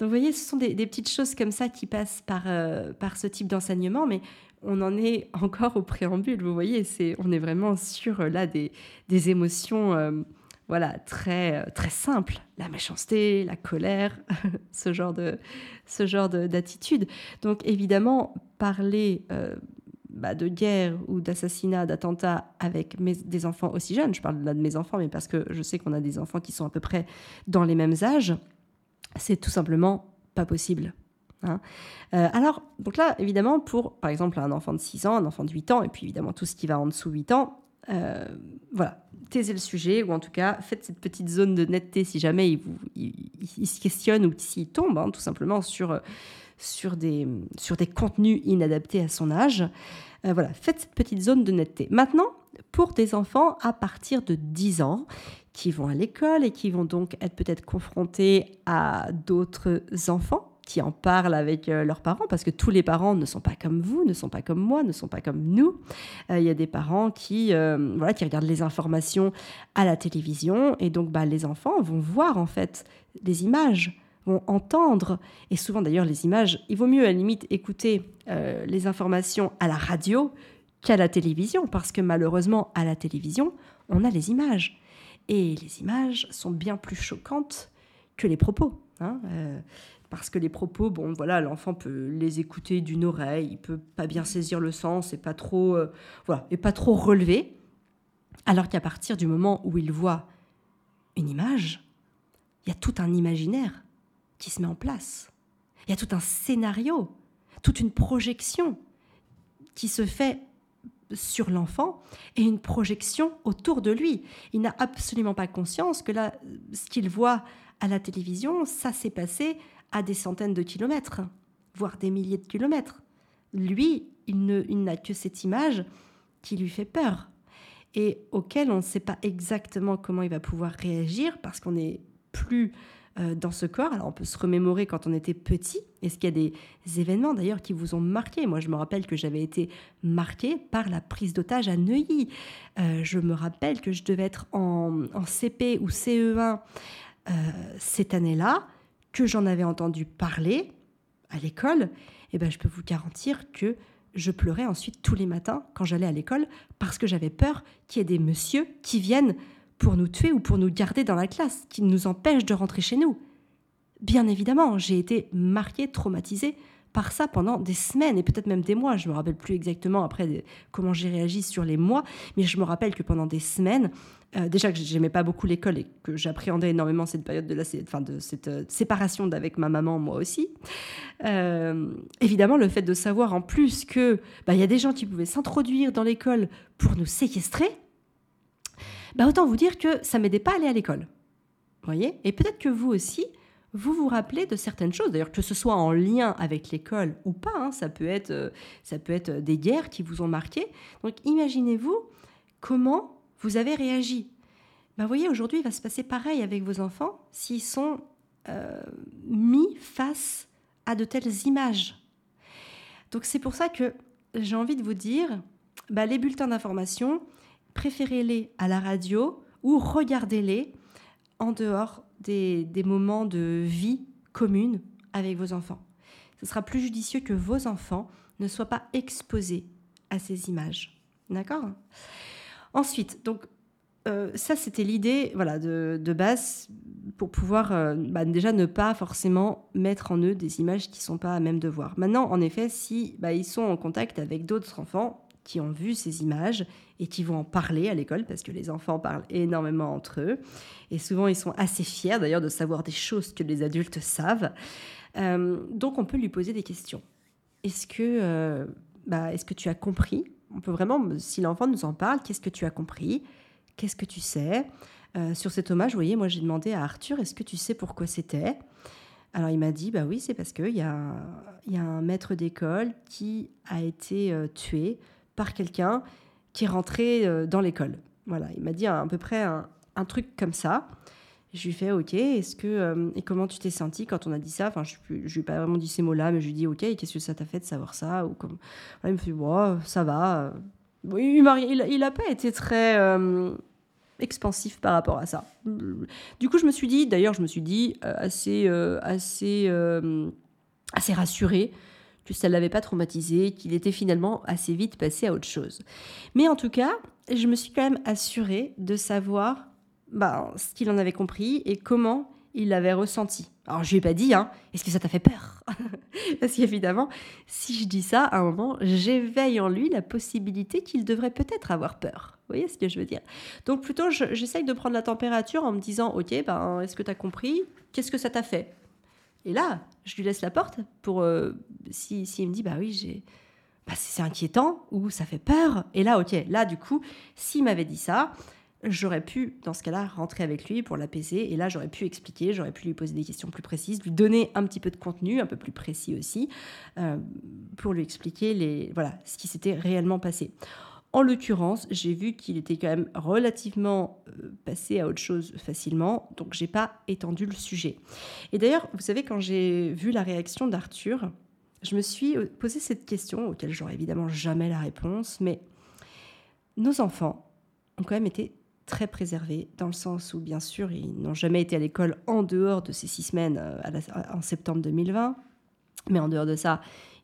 Donc vous voyez, ce sont des, petites choses comme ça qui passent par, euh, par ce type d'enseignement, mais on en est encore au préambule, vous voyez, on est vraiment sur là des, des émotions euh, voilà, très, très simples, la méchanceté, la colère, ce genre, d'attitude. Donc évidemment, parler euh, bah, de guerre ou d'assassinat, d'attentat avec des enfants aussi jeunes, je parle là de mes enfants, mais parce que je sais qu'on a des enfants qui sont à peu près dans les mêmes âges, c'est tout simplement pas possible. Hein. Euh, alors, donc là, évidemment, pour par exemple un enfant de 6 ans, un enfant de 8 ans, et puis évidemment tout ce qui va en dessous 8 ans, euh, voilà, taisez le sujet, ou en tout cas, faites cette petite zone de netteté si jamais il, vous, se questionne ou s'il tombe, hein, tout simplement, sur, sur, des, sur des contenus inadaptés à son âge. Euh, voilà, faites cette petite zone de netteté. Maintenant, pour des enfants à partir de 10 ans, qui vont à l'école et qui vont donc être peut-être confrontés à d'autres enfants qui en parlent avec euh, leurs parents, parce que tous les parents ne sont pas comme vous, ne sont pas comme moi, ne sont pas comme nous. Euh, il y a des parents qui, euh, voilà, qui regardent les informations à la télévision, et donc bah, les enfants vont voir en fait des images, vont entendre, et souvent d'ailleurs les images, il vaut mieux à la limite écouter les informations à la radio qu'à la télévision, parce que malheureusement à la télévision, on a les images. Et les images sont bien plus choquantes que les propos. Hein, euh, parce que les propos, bon, voilà, l'enfant peut les écouter d'une oreille, il peut pas bien saisir le sens et pas trop, euh, voilà, et pas trop relever. Alors qu'à partir du moment où il voit une image, il y a tout un imaginaire qui se met en place. Il y a tout un scénario, toute une projection qui se fait sur l'enfant et une projection autour de lui. Il n'a absolument pas conscience que là, ce qu'il voit à la télévision, ça s'est passé à des centaines de kilomètres, voire des milliers de kilomètres. Lui, il n'a que cette image qui lui fait peur et auquel on ne sait pas exactement comment il va pouvoir réagir parce qu'on n'est plus dans ce corps. Alors on peut se remémorer quand on était petit. Est-ce qu'il y a des événements d'ailleurs qui vous ont marqué? Moi je me rappelle que j'avais été marquée par la prise d'otage à Neuilly. Euh, je me rappelle que je devais être en, CP ou CE1 euh, cette année-là, que j'en avais entendu parler à l'école. Et eh ben, je peux vous garantir que je pleurais ensuite tous les matins quand j'allais à l'école parce que j'avais peur qu'il y ait des messieurs qui viennent pour nous tuer ou pour nous garder dans la classe, qui nous empêche de rentrer chez nous. Bien évidemment, j'ai été marquée, traumatisée par ça pendant des semaines et peut-être même des mois. Je me rappelle plus exactement après comment j'ai réagi sur les mois, mais je me rappelle que pendant des semaines, euh, déjà que j'aimais pas beaucoup l'école et que j'appréhendais énormément cette période de, la, de cette euh, séparation d'avec ma maman, moi aussi. Euh, évidemment, le fait de savoir en plus que bah, y a des gens qui pouvaient s'introduire dans l'école pour nous séquestrer, bah, autant vous dire que ça m'aidait pas à aller à l'école. voyez? Et peut-être que vous aussi, vous vous rappelez de certaines choses, d'ailleurs que ce soit en lien avec l'école ou pas, hein, ça, peut être, euh, ça peut être des guerres qui vous ont marqué. Donc imaginez-vous comment vous avez réagi. Bah, vous voyez, aujourd'hui, il va se passer pareil avec vos enfants s'ils sont euh, mis face à de telles images. Donc c'est pour ça que j'ai envie de vous dire, bah, les bulletins d'information, préférez-les à la radio ou regardez-les en dehors des, moments de vie commune avec vos enfants. Ce sera plus judicieux que vos enfants ne soient pas exposés à ces images. D'accord? Ensuite, donc euh, ça c'était l'idée voilà, de, base pour pouvoir euh, bah, déjà ne pas forcément mettre en eux des images qui ne sont pas à même de voir. Maintenant, en effet, si bah, ils sont en contact avec d'autres enfants, qui ont vu ces images et qui vont en parler à l'école parce que les enfants parlent énormément entre eux. Et souvent, ils sont assez fiers d'ailleurs de savoir des choses que les adultes savent. Euh, donc, on peut lui poser des questions. Est-ce que, euh, bah, est-ce que tu as compris? On peut vraiment, si l'enfant nous en parle, qu'est-ce que tu as compris? Qu'est-ce que tu sais? Euh, Sur cet hommage, vous voyez, moi j'ai demandé à Arthur, est-ce que tu sais pourquoi c'était? Alors il m'a dit, bah oui, c'est parce qu'il y a, y a un maître d'école qui a été tué par quelqu'un qui est rentré dans l'école. Voilà, il m'a dit à, peu près un, truc comme ça. Je lui fais OK, est-ce que et comment tu t'es senti quand on a dit ça? Enfin, je ne lui ai pas vraiment dit ces mots-là, mais je lui ai dit OK, qu'est-ce que ça t'a fait de savoir ça? Ou comme il me fait bon, ça va. Il, il, a pas été très expansif par rapport à ça. Du coup, je me suis dit, d'ailleurs, je me suis dit euh, assez, euh, assez, euh, assez rassurée que ça ne l'avait pas traumatisé, qu'il était finalement assez vite passé à autre chose. Mais en tout cas, je me suis quand même assurée de savoir bah, ce qu'il en avait compris et comment il l'avait ressenti. Alors je lui ai pas dit, hein, est-ce que ça t'a fait peur? Parce qu'évidemment, si je dis ça, à un moment, j'éveille en lui la possibilité qu'il devrait peut-être avoir peur. Vous voyez ce que je veux dire? Donc plutôt, j'essaye de prendre la température en me disant, ok, ben, est-ce que tu compris? Qu'est-ce que ça t'a fait? Et là, je lui laisse la porte pour, euh, s'il si, me dit, bah oui, j'ai... Bah, c'est inquiétant ou ça fait peur. Et là, ok, là, du coup, s'il m'avait dit ça, j'aurais pu, dans ce cas-là, rentrer avec lui pour l'apaiser. Et là, j'aurais pu expliquer, j'aurais pu lui poser des questions plus précises, lui donner un petit peu de contenu, un peu plus précis aussi, euh, pour lui expliquer voilà, ce qui s'était réellement passé. En l'occurrence, j'ai vu qu'il était quand même relativement euh, passé à autre chose facilement, donc j'ai pas étendu le sujet. Et d'ailleurs, vous savez, quand j'ai vu la réaction d'Arthur, je me suis euh, posé cette question, auquel j'aurais évidemment jamais la réponse, mais nos enfants ont quand même été très préservés, dans le sens où, bien sûr, ils n'ont jamais été à l'école en dehors de ces six semaines euh, en septembre 2020. Mais en dehors de ça,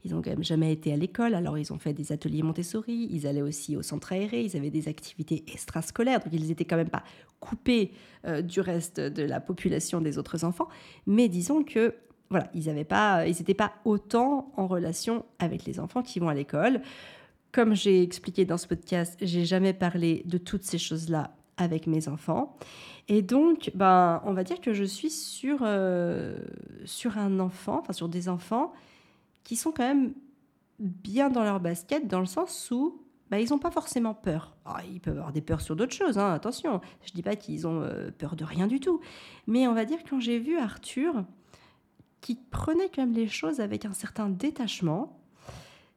ils n'ont quand même jamais été à l'école. Alors, ils ont fait des ateliers Montessori, ils allaient aussi au centre aéré, ils avaient des activités extrascolaires, donc ils n'étaient quand même pas coupés euh, du reste de la population des autres enfants. Mais disons que voilà, ils n'étaient pas, pas autant en relation avec les enfants qui vont à l'école. Comme j'ai expliqué dans ce podcast, j'ai jamais parlé de toutes ces choses-là avec mes enfants. Et donc, ben, on va dire que je suis sur, euh, sur un enfant, enfin sur des enfants qui sont quand même bien dans leur basket, dans le sens où ben, ils n'ont pas forcément peur. Ah, ils peuvent avoir des peurs sur d'autres choses, hein, attention. Je ne dis pas qu'ils ont euh, peur de rien du tout. Mais on va dire quand j'ai vu Arthur, qui prenait quand même les choses avec un certain détachement,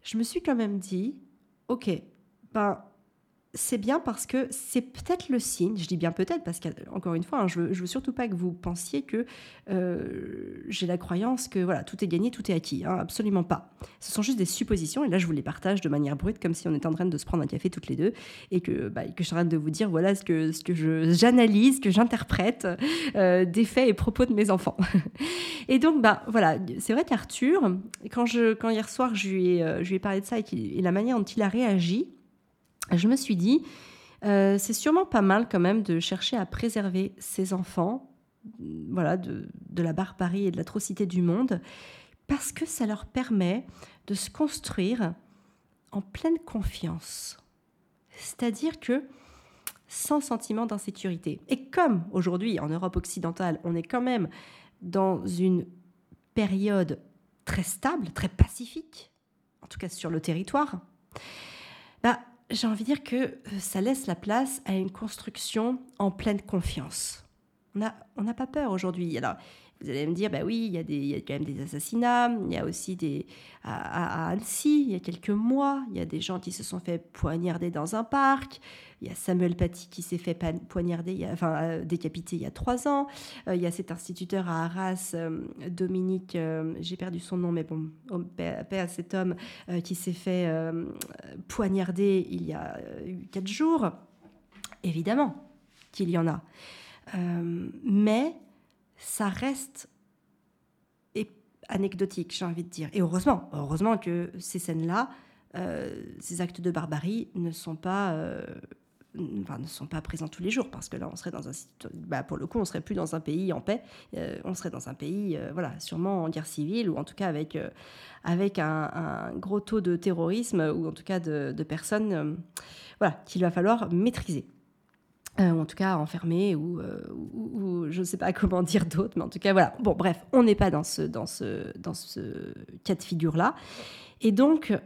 je me suis quand même dit, ok, ben c'est bien parce que c'est peut-être le signe, je dis bien peut-être parce qu'encore une fois, hein, je, veux, veux surtout pas que vous pensiez que euh, j'ai la croyance que voilà tout est gagné, tout est acquis, hein, absolument pas. Ce sont juste des suppositions et là je vous les partage de manière brute comme si on était en train de se prendre un café toutes les deux et que, bah, je suis en train de vous dire voilà ce que, que j'analyse, que j'interprète euh, des faits et propos de mes enfants. et donc bah voilà, c'est vrai qu'Arthur, quand, je, hier soir je lui ai, euh, je lui ai parlé de ça et, et la manière dont il a réagi, je me suis dit, euh, c'est sûrement pas mal quand même de chercher à préserver ses enfants voilà, de, la barbarie et de l'atrocité du monde, parce que ça leur permet de se construire en pleine confiance. C'est-à-dire que sans sentiment d'insécurité. Et comme aujourd'hui, en Europe occidentale, on est quand même dans une période très stable, très pacifique, en tout cas sur le territoire, j'ai envie de dire que euh, ça laisse la place à une construction en pleine confiance. On n'a pas peur aujourd'hui. Alors, vous allez me dire, bah oui, il y, a des, il y a quand même des assassinats, il y a aussi des... À, Annecy, il y a quelques mois, il y a des gens qui se sont fait poignarder dans un parc, il y a Samuel Paty qui s'est fait poignarder, enfin euh, décapité il y a trois ans, euh, il y a cet instituteur à Arras, euh, Dominique, j'ai perdu son nom, mais bon, paix, à cet homme, qui s'est fait poignarder il y a quatre jours. Évidemment qu'il y en a. mais ça reste anecdotique, j'ai envie de dire. Et heureusement, heureusement que ces scènes-là, euh, ces actes de barbarie ne sont pas, euh, ne sont pas présents tous les jours, parce que là, on serait dans un, bah, pour le coup, on serait plus dans un pays en paix, euh, on serait dans un pays, voilà, sûrement en guerre civile ou en tout cas avec avec un, gros taux de terrorisme ou en tout cas de, de personnes, voilà, qu'il va falloir maîtriser. Euh, ou en tout cas enfermé, ou, euh, ou, je ne sais pas comment dire d'autre, mais en tout cas voilà. Bon, bref, on n'est pas dans ce, dans, ce, dans ce cas de figure-là. Et donc,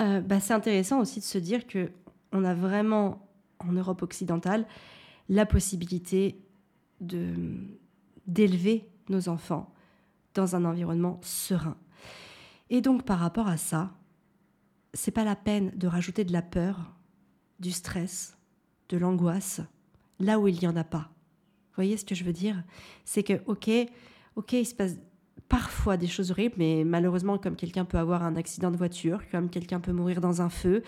euh, bah, c'est intéressant aussi de se dire que on a vraiment, en Europe occidentale, la possibilité de d'élever nos enfants dans un environnement serein. Et donc par rapport à ça, c'est pas la peine de rajouter de la peur, du stress, de l'angoisse là où il n'y en a pas. Vous voyez ce que je veux dire? C'est que OK, OK, il se passe parfois des choses horribles, mais malheureusement, comme quelqu'un peut avoir un accident de voiture, comme quelqu'un peut mourir dans un feu,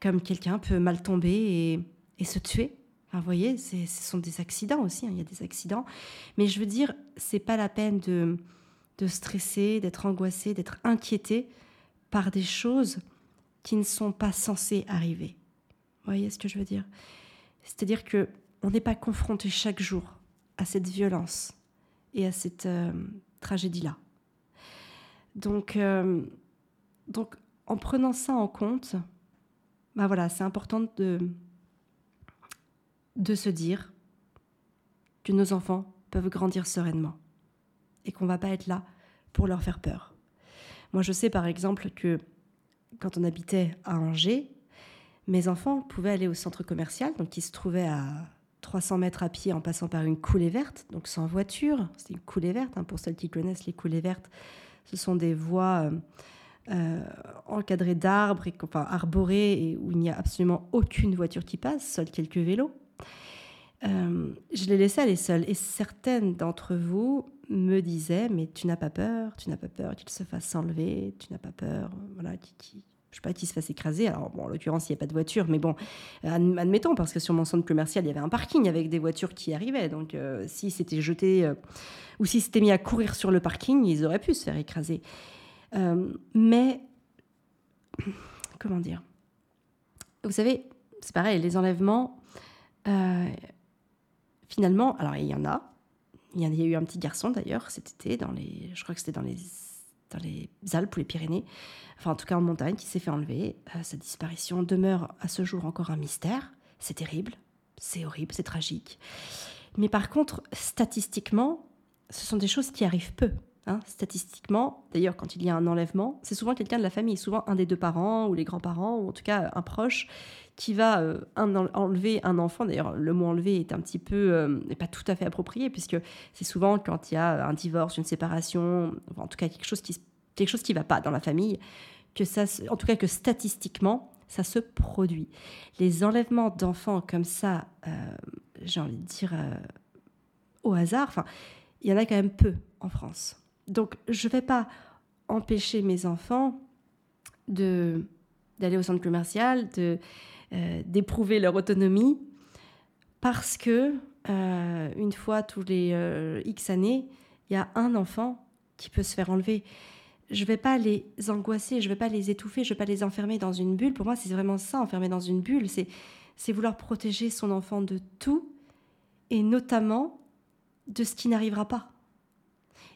comme quelqu'un peut mal tomber et, se tuer. vous voyez, ce sont des accidents aussi, hein, il y a des accidents. Mais je veux dire, c'est pas la peine de, de stresser, d'être angoissé, d'être inquiété par des choses qui ne sont pas censées arriver. Vous voyez ce que je veux dire? C'est-à-dire que on n'est pas confronté chaque jour à cette violence et à cette euh, tragédie-là. Donc, euh, donc, en prenant ça en compte, bah voilà, c'est important de, de se dire que nos enfants peuvent grandir sereinement et qu'on va pas être là pour leur faire peur. Moi, je sais par exemple que quand on habitait à Angers, mes enfants pouvaient aller au centre commercial, donc qui se trouvait à 300 mètres à pied en passant par une coulée verte, donc sans voiture. C'est une coulée verte, hein, pour celles qui connaissent les coulées vertes. Ce sont des voies euh, euh, encadrées d'arbres, enfin arborées, et où il n'y a absolument aucune voiture qui passe, seuls quelques vélos. Euh, je les laissais aller seuls. Et certaines d'entre vous me disaient, mais tu n'as pas peur, tu n'as pas peur qu'il se fasse enlever, tu n'as pas peur, voilà, qui, je sais pas, qui se fasse écraser. Alors, bon, en l'occurrence, il n'y a pas de voiture, mais bon, admettons, parce que sur mon centre commercial, il y avait un parking avec des voitures qui arrivaient. Donc, euh, si c'était jeté euh, ou si c'était mis à courir sur le parking, ils auraient pu se faire écraser. mais, comment dire? Vous savez, c'est pareil, les enlèvements, finalement, alors il y en a. Il y a eu un petit garçon d'ailleurs cet été, dans les, je crois que c'était dans les, dans les Alpes ou les Pyrénées, enfin en tout cas en montagne, qui s'est fait enlever. Euh, sa disparition demeure à ce jour encore un mystère. C'est terrible, c'est horrible, c'est tragique. Mais par contre, statistiquement, ce sont des choses qui arrivent peu. Hein. Statistiquement, d'ailleurs, quand il y a un enlèvement, c'est souvent quelqu'un de la famille, souvent un des deux parents ou les grands-parents, ou en tout cas un proche, qui va euh, enlever un enfant. D'ailleurs, le mot enlever est un petit peu, euh, n'est pas tout à fait approprié, puisque c'est souvent quand il y a un divorce, une séparation, en tout cas quelque chose qui quelque chose qui va pas dans la famille, que ça, en tout cas que statistiquement, ça se produit. Les enlèvements d'enfants comme ça, euh, j'ai envie de dire au hasard, enfin, il y en a quand même peu en France. Donc, je ne vais pas empêcher mes enfants de d'aller au centre commercial, de euh, d'éprouver leur autonomie, parce que euh, une fois tous les euh, X années, il y a un enfant qui peut se faire enlever. Je ne vais pas les angoisser, je ne vais pas les étouffer, je ne vais pas les enfermer dans une bulle. Pour moi, c'est vraiment ça, enfermer dans une bulle, c'est vouloir protéger son enfant de tout, et notamment de ce qui n'arrivera pas.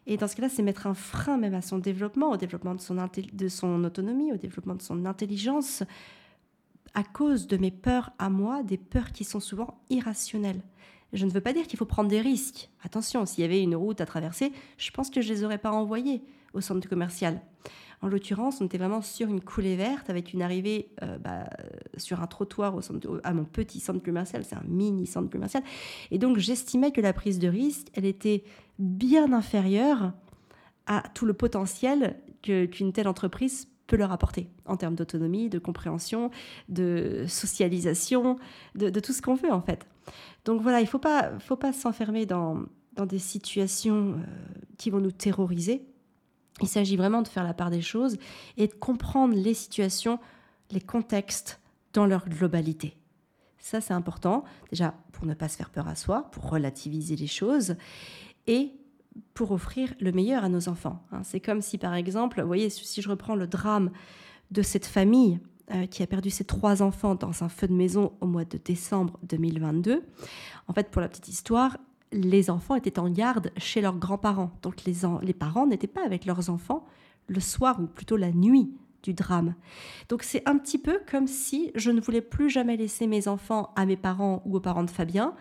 Et dans ce cas-là, c'est mettre un frein même à son développement, au développement de son, de son autonomie, au développement de son intelligence, à cause de mes peurs à moi, des peurs qui sont souvent irrationnelles. Je ne veux pas dire qu'il faut prendre des risques. Attention, s'il y avait une route à traverser, je pense que je ne les aurais pas envoyés au centre commercial. En l'occurrence, on était vraiment sur une coulée verte avec une arrivée euh, bah, sur un trottoir au centre, à mon petit centre commercial. C'est un mini centre commercial. Et donc, j'estimais que la prise de risque, elle était bien inférieure à tout le potentiel qu'une telle entreprise peut leur apporter en termes d'autonomie, de compréhension, de socialisation, de, tout ce qu'on veut en fait. Donc voilà, il ne faut pas, s'enfermer dans, dans des situations euh, qui vont nous terroriser. Il s'agit vraiment de faire la part des choses et de comprendre les situations, les contextes dans leur globalité. Ça, c'est important, déjà pour ne pas se faire peur à soi, pour relativiser les choses et pour offrir le meilleur à nos enfants. Hein. C'est comme si, par exemple, vous voyez, si je reprends le drame de cette famille euh, qui a perdu ses trois enfants dans un feu de maison au mois de décembre 2022, en fait, pour la petite histoire, les enfants étaient en garde chez leurs grands-parents. Donc les, parents n'étaient pas avec leurs enfants le soir ou plutôt la nuit du drame. Donc c'est un petit peu comme si je ne voulais plus jamais laisser mes enfants à mes parents ou aux parents de Fabien,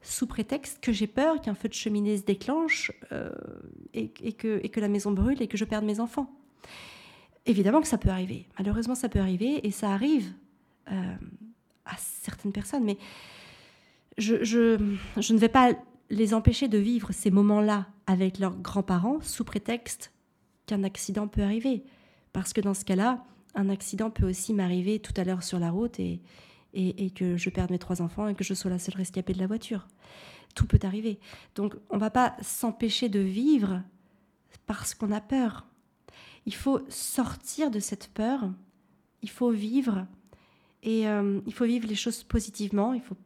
sous prétexte que j'ai peur qu'un feu de cheminée se déclenche euh, et, que, la maison brûle et que je perde mes enfants. Évidemment que ça peut arriver. Malheureusement, ça peut arriver et ça arrive euh, à certaines personnes. Mais je ne vais pas les empêcher de vivre ces moments-là avec leurs grands-parents sous prétexte qu'un accident peut arriver. Parce que dans ce cas-là, un accident peut aussi m'arriver tout à l'heure sur la route et, et, que je perde mes trois enfants et que je sois la seule rescapée de la voiture. Tout peut arriver. Donc on ne va pas s'empêcher de vivre parce qu'on a peur. Il faut sortir de cette peur, il faut vivre et euh, il faut vivre les choses positivement, il faut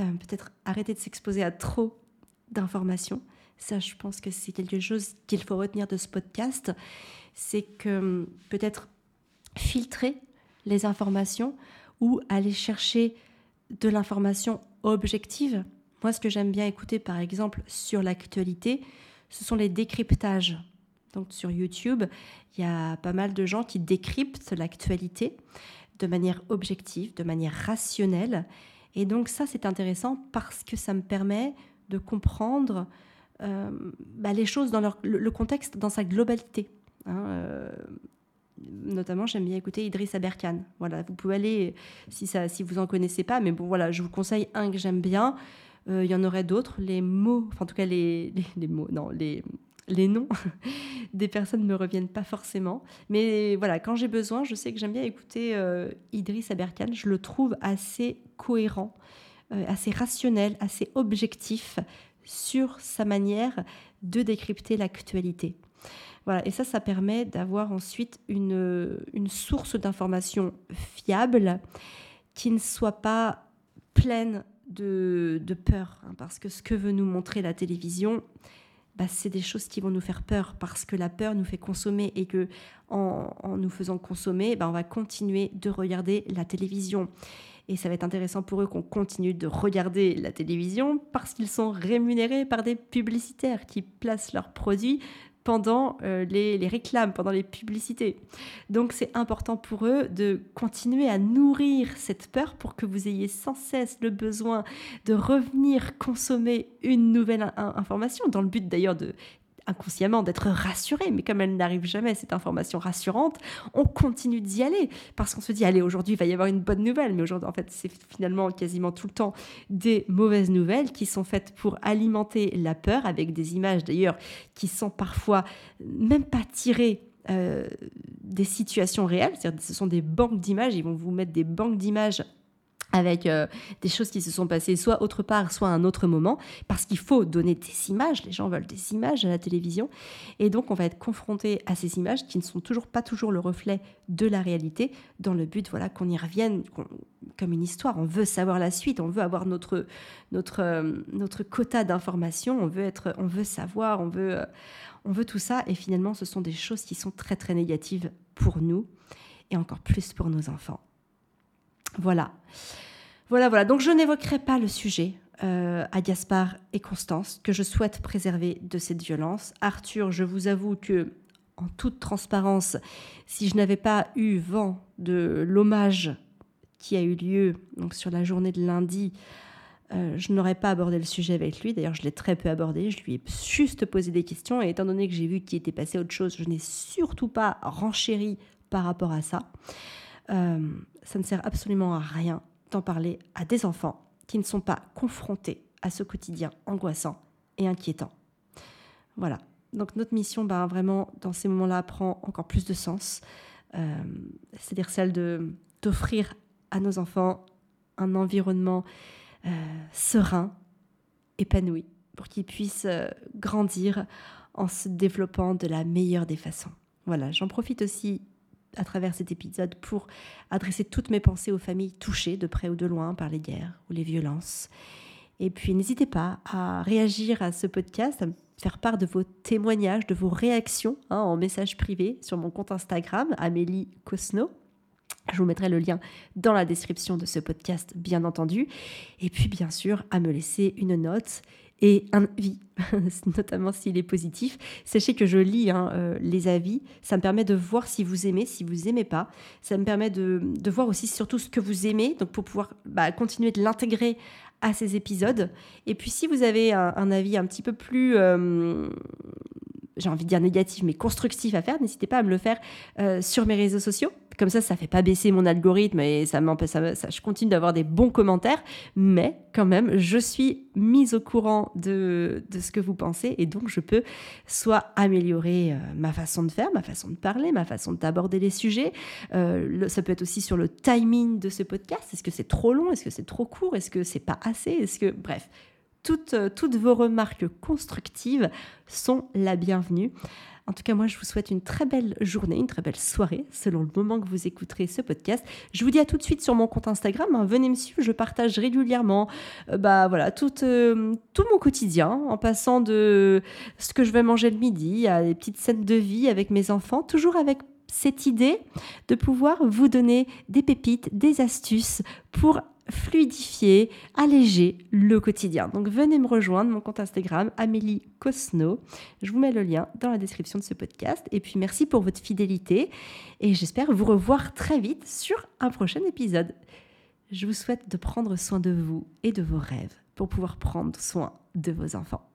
euh, peut-être arrêter de s'exposer à trop d'informations. Ça, je pense que c'est quelque chose qu'il faut retenir de ce podcast, c'est que peut-être filtrer les informations ou aller chercher de l'information objective. Moi, ce que j'aime bien écouter, par exemple, sur l'actualité, ce sont les décryptages. Donc sur YouTube, il y a pas mal de gens qui décryptent l'actualité de manière objective, de manière rationnelle. Et donc ça, c'est intéressant parce que ça me permet de comprendre euh, bah, les choses dans leur, le, contexte, dans sa globalité. Hein, euh, notamment, j'aime bien écouter Idriss Aberkan. Voilà, vous pouvez aller si ça, si vous en connaissez pas, mais bon, voilà, je vous conseille un que j'aime bien. Euh, il y en aurait d'autres. Les mots, enfin, en tout cas les, les, mots, non, les, les noms des personnes ne me reviennent pas forcément. Mais voilà, quand j'ai besoin, je sais que j'aime bien écouter euh, Idriss Aberkan. Je le trouve assez cohérent, euh, assez rationnel, assez objectif sur sa manière de décrypter l'actualité. Voilà, et ça, ça permet d'avoir ensuite une, source d'information fiable qui ne soit pas pleine de, de peur, hein, parce que ce que veut nous montrer la télévision, bah, c'est des choses qui vont nous faire peur parce que la peur nous fait consommer et que en, nous faisant consommer, bah, on va continuer de regarder la télévision. Et ça va être intéressant pour eux qu'on continue de regarder la télévision parce qu'ils sont rémunérés par des publicitaires qui placent leurs produits pendant euh, les, les, réclames, pendant les publicités. Donc c'est important pour eux de continuer à nourrir cette peur pour que vous ayez sans cesse le besoin de revenir consommer une nouvelle information, dans le but d'ailleurs de inconsciemment d'être rassuré, mais comme elle n'arrive jamais, cette information rassurante, on continue d'y aller. Parce qu'on se dit, allez, aujourd'hui, il va y avoir une bonne nouvelle, mais aujourd'hui, en fait, c'est finalement quasiment tout le temps des mauvaises nouvelles qui sont faites pour alimenter la peur avec des images d'ailleurs qui sont parfois même pas tirées euh, des situations réelles, c'est-à-dire ce sont des banques d'images, ils vont vous mettre des banques d'images avec euh, des choses qui se sont passées soit autre part, soit à un autre moment, parce qu'il faut donner des images, les gens veulent des images à la télévision, et donc on va être confronté à ces images qui ne sont toujours pas toujours le reflet de la réalité, dans le but voilà qu'on y revienne comme une histoire, on veut savoir la suite, on veut avoir notre, notre, euh, notre quota d'informations, on veut, on veut savoir, on veut, euh, on veut tout ça, et finalement ce sont des choses qui sont très très négatives pour nous, et encore plus pour nos enfants. Voilà. Voilà, voilà. Donc je n'évoquerai pas le sujet euh, à Gaspard et Constance, que je souhaite préserver de cette violence. Arthur, je vous avoue que, en toute transparence, si je n'avais pas eu vent de l'hommage qui a eu lieu donc sur la journée de lundi, euh, je n'aurais pas abordé le sujet avec lui. D'ailleurs, je l'ai très peu abordé. Je lui ai juste posé des questions. Et étant donné que j'ai vu qu'il était passé autre chose, je n'ai surtout pas renchéri par rapport à ça. Euh, ça ne sert absolument à rien d'en parler à des enfants qui ne sont pas confrontés à ce quotidien angoissant et inquiétant. Voilà. Donc notre mission, ben, vraiment, dans ces moments-là, prend encore plus de sens. Euh, c'est-à-dire celle d'offrir à nos enfants un environnement euh, serein, épanoui, pour qu'ils puissent grandir en se développant de la meilleure des façons. Voilà, j'en profite aussi à travers cet épisode pour adresser toutes mes pensées aux familles touchées de près ou de loin par les guerres ou les violences. Et puis n'hésitez pas à réagir à ce podcast, à faire part de vos témoignages, de vos réactions hein, en message privé sur mon compte Instagram, Amélie Cosno. Je vous mettrai le lien dans la description de ce podcast, bien entendu. Et puis, bien sûr, à me laisser une note et un avis, notamment s'il est positif. Sachez que je lis hein, euh, les avis, ça me permet de voir si vous aimez, si vous aimez pas. Ça me permet de, voir aussi surtout ce que vous aimez, donc pour pouvoir bah, continuer de l'intégrer à ces épisodes. Et puis si vous avez un, avis un petit peu plus... Euh, j'ai envie de dire négatif, mais constructif à faire, n'hésitez pas à me le faire euh, sur mes réseaux sociaux. Comme ça, ça fait pas baisser mon algorithme et ça m'empêche, ça, je continue d'avoir des bons commentaires, mais quand même, je suis mise au courant de, de ce que vous pensez et donc je peux soit améliorer euh, ma façon de faire, ma façon de parler, ma façon d'aborder les sujets. Euh, ça peut être aussi sur le timing de ce podcast. Est-ce que c'est trop long? Est-ce que c'est trop court? Est-ce que c'est pas assez? Est-ce que, bref, toutes, toutes vos remarques constructives sont la bienvenue. En tout cas, moi, je vous souhaite une très belle journée, une très belle soirée, selon le moment que vous écouterez ce podcast. Je vous dis à tout de suite sur mon compte Instagram. Hein. venez me suivre, je partage régulièrement, euh, bah voilà, tout, euh, tout mon quotidien, en passant de ce que je vais manger le midi à des petites scènes de vie avec mes enfants, toujours avec cette idée de pouvoir vous donner des pépites, des astuces pour fluidifier, alléger le quotidien. Donc venez me rejoindre, mon compte Instagram, Amélie Cosno. Je vous mets le lien dans la description de ce podcast. Et puis merci pour votre fidélité et j'espère vous revoir très vite sur un prochain épisode. Je vous souhaite de prendre soin de vous et de vos rêves pour pouvoir prendre soin de vos enfants.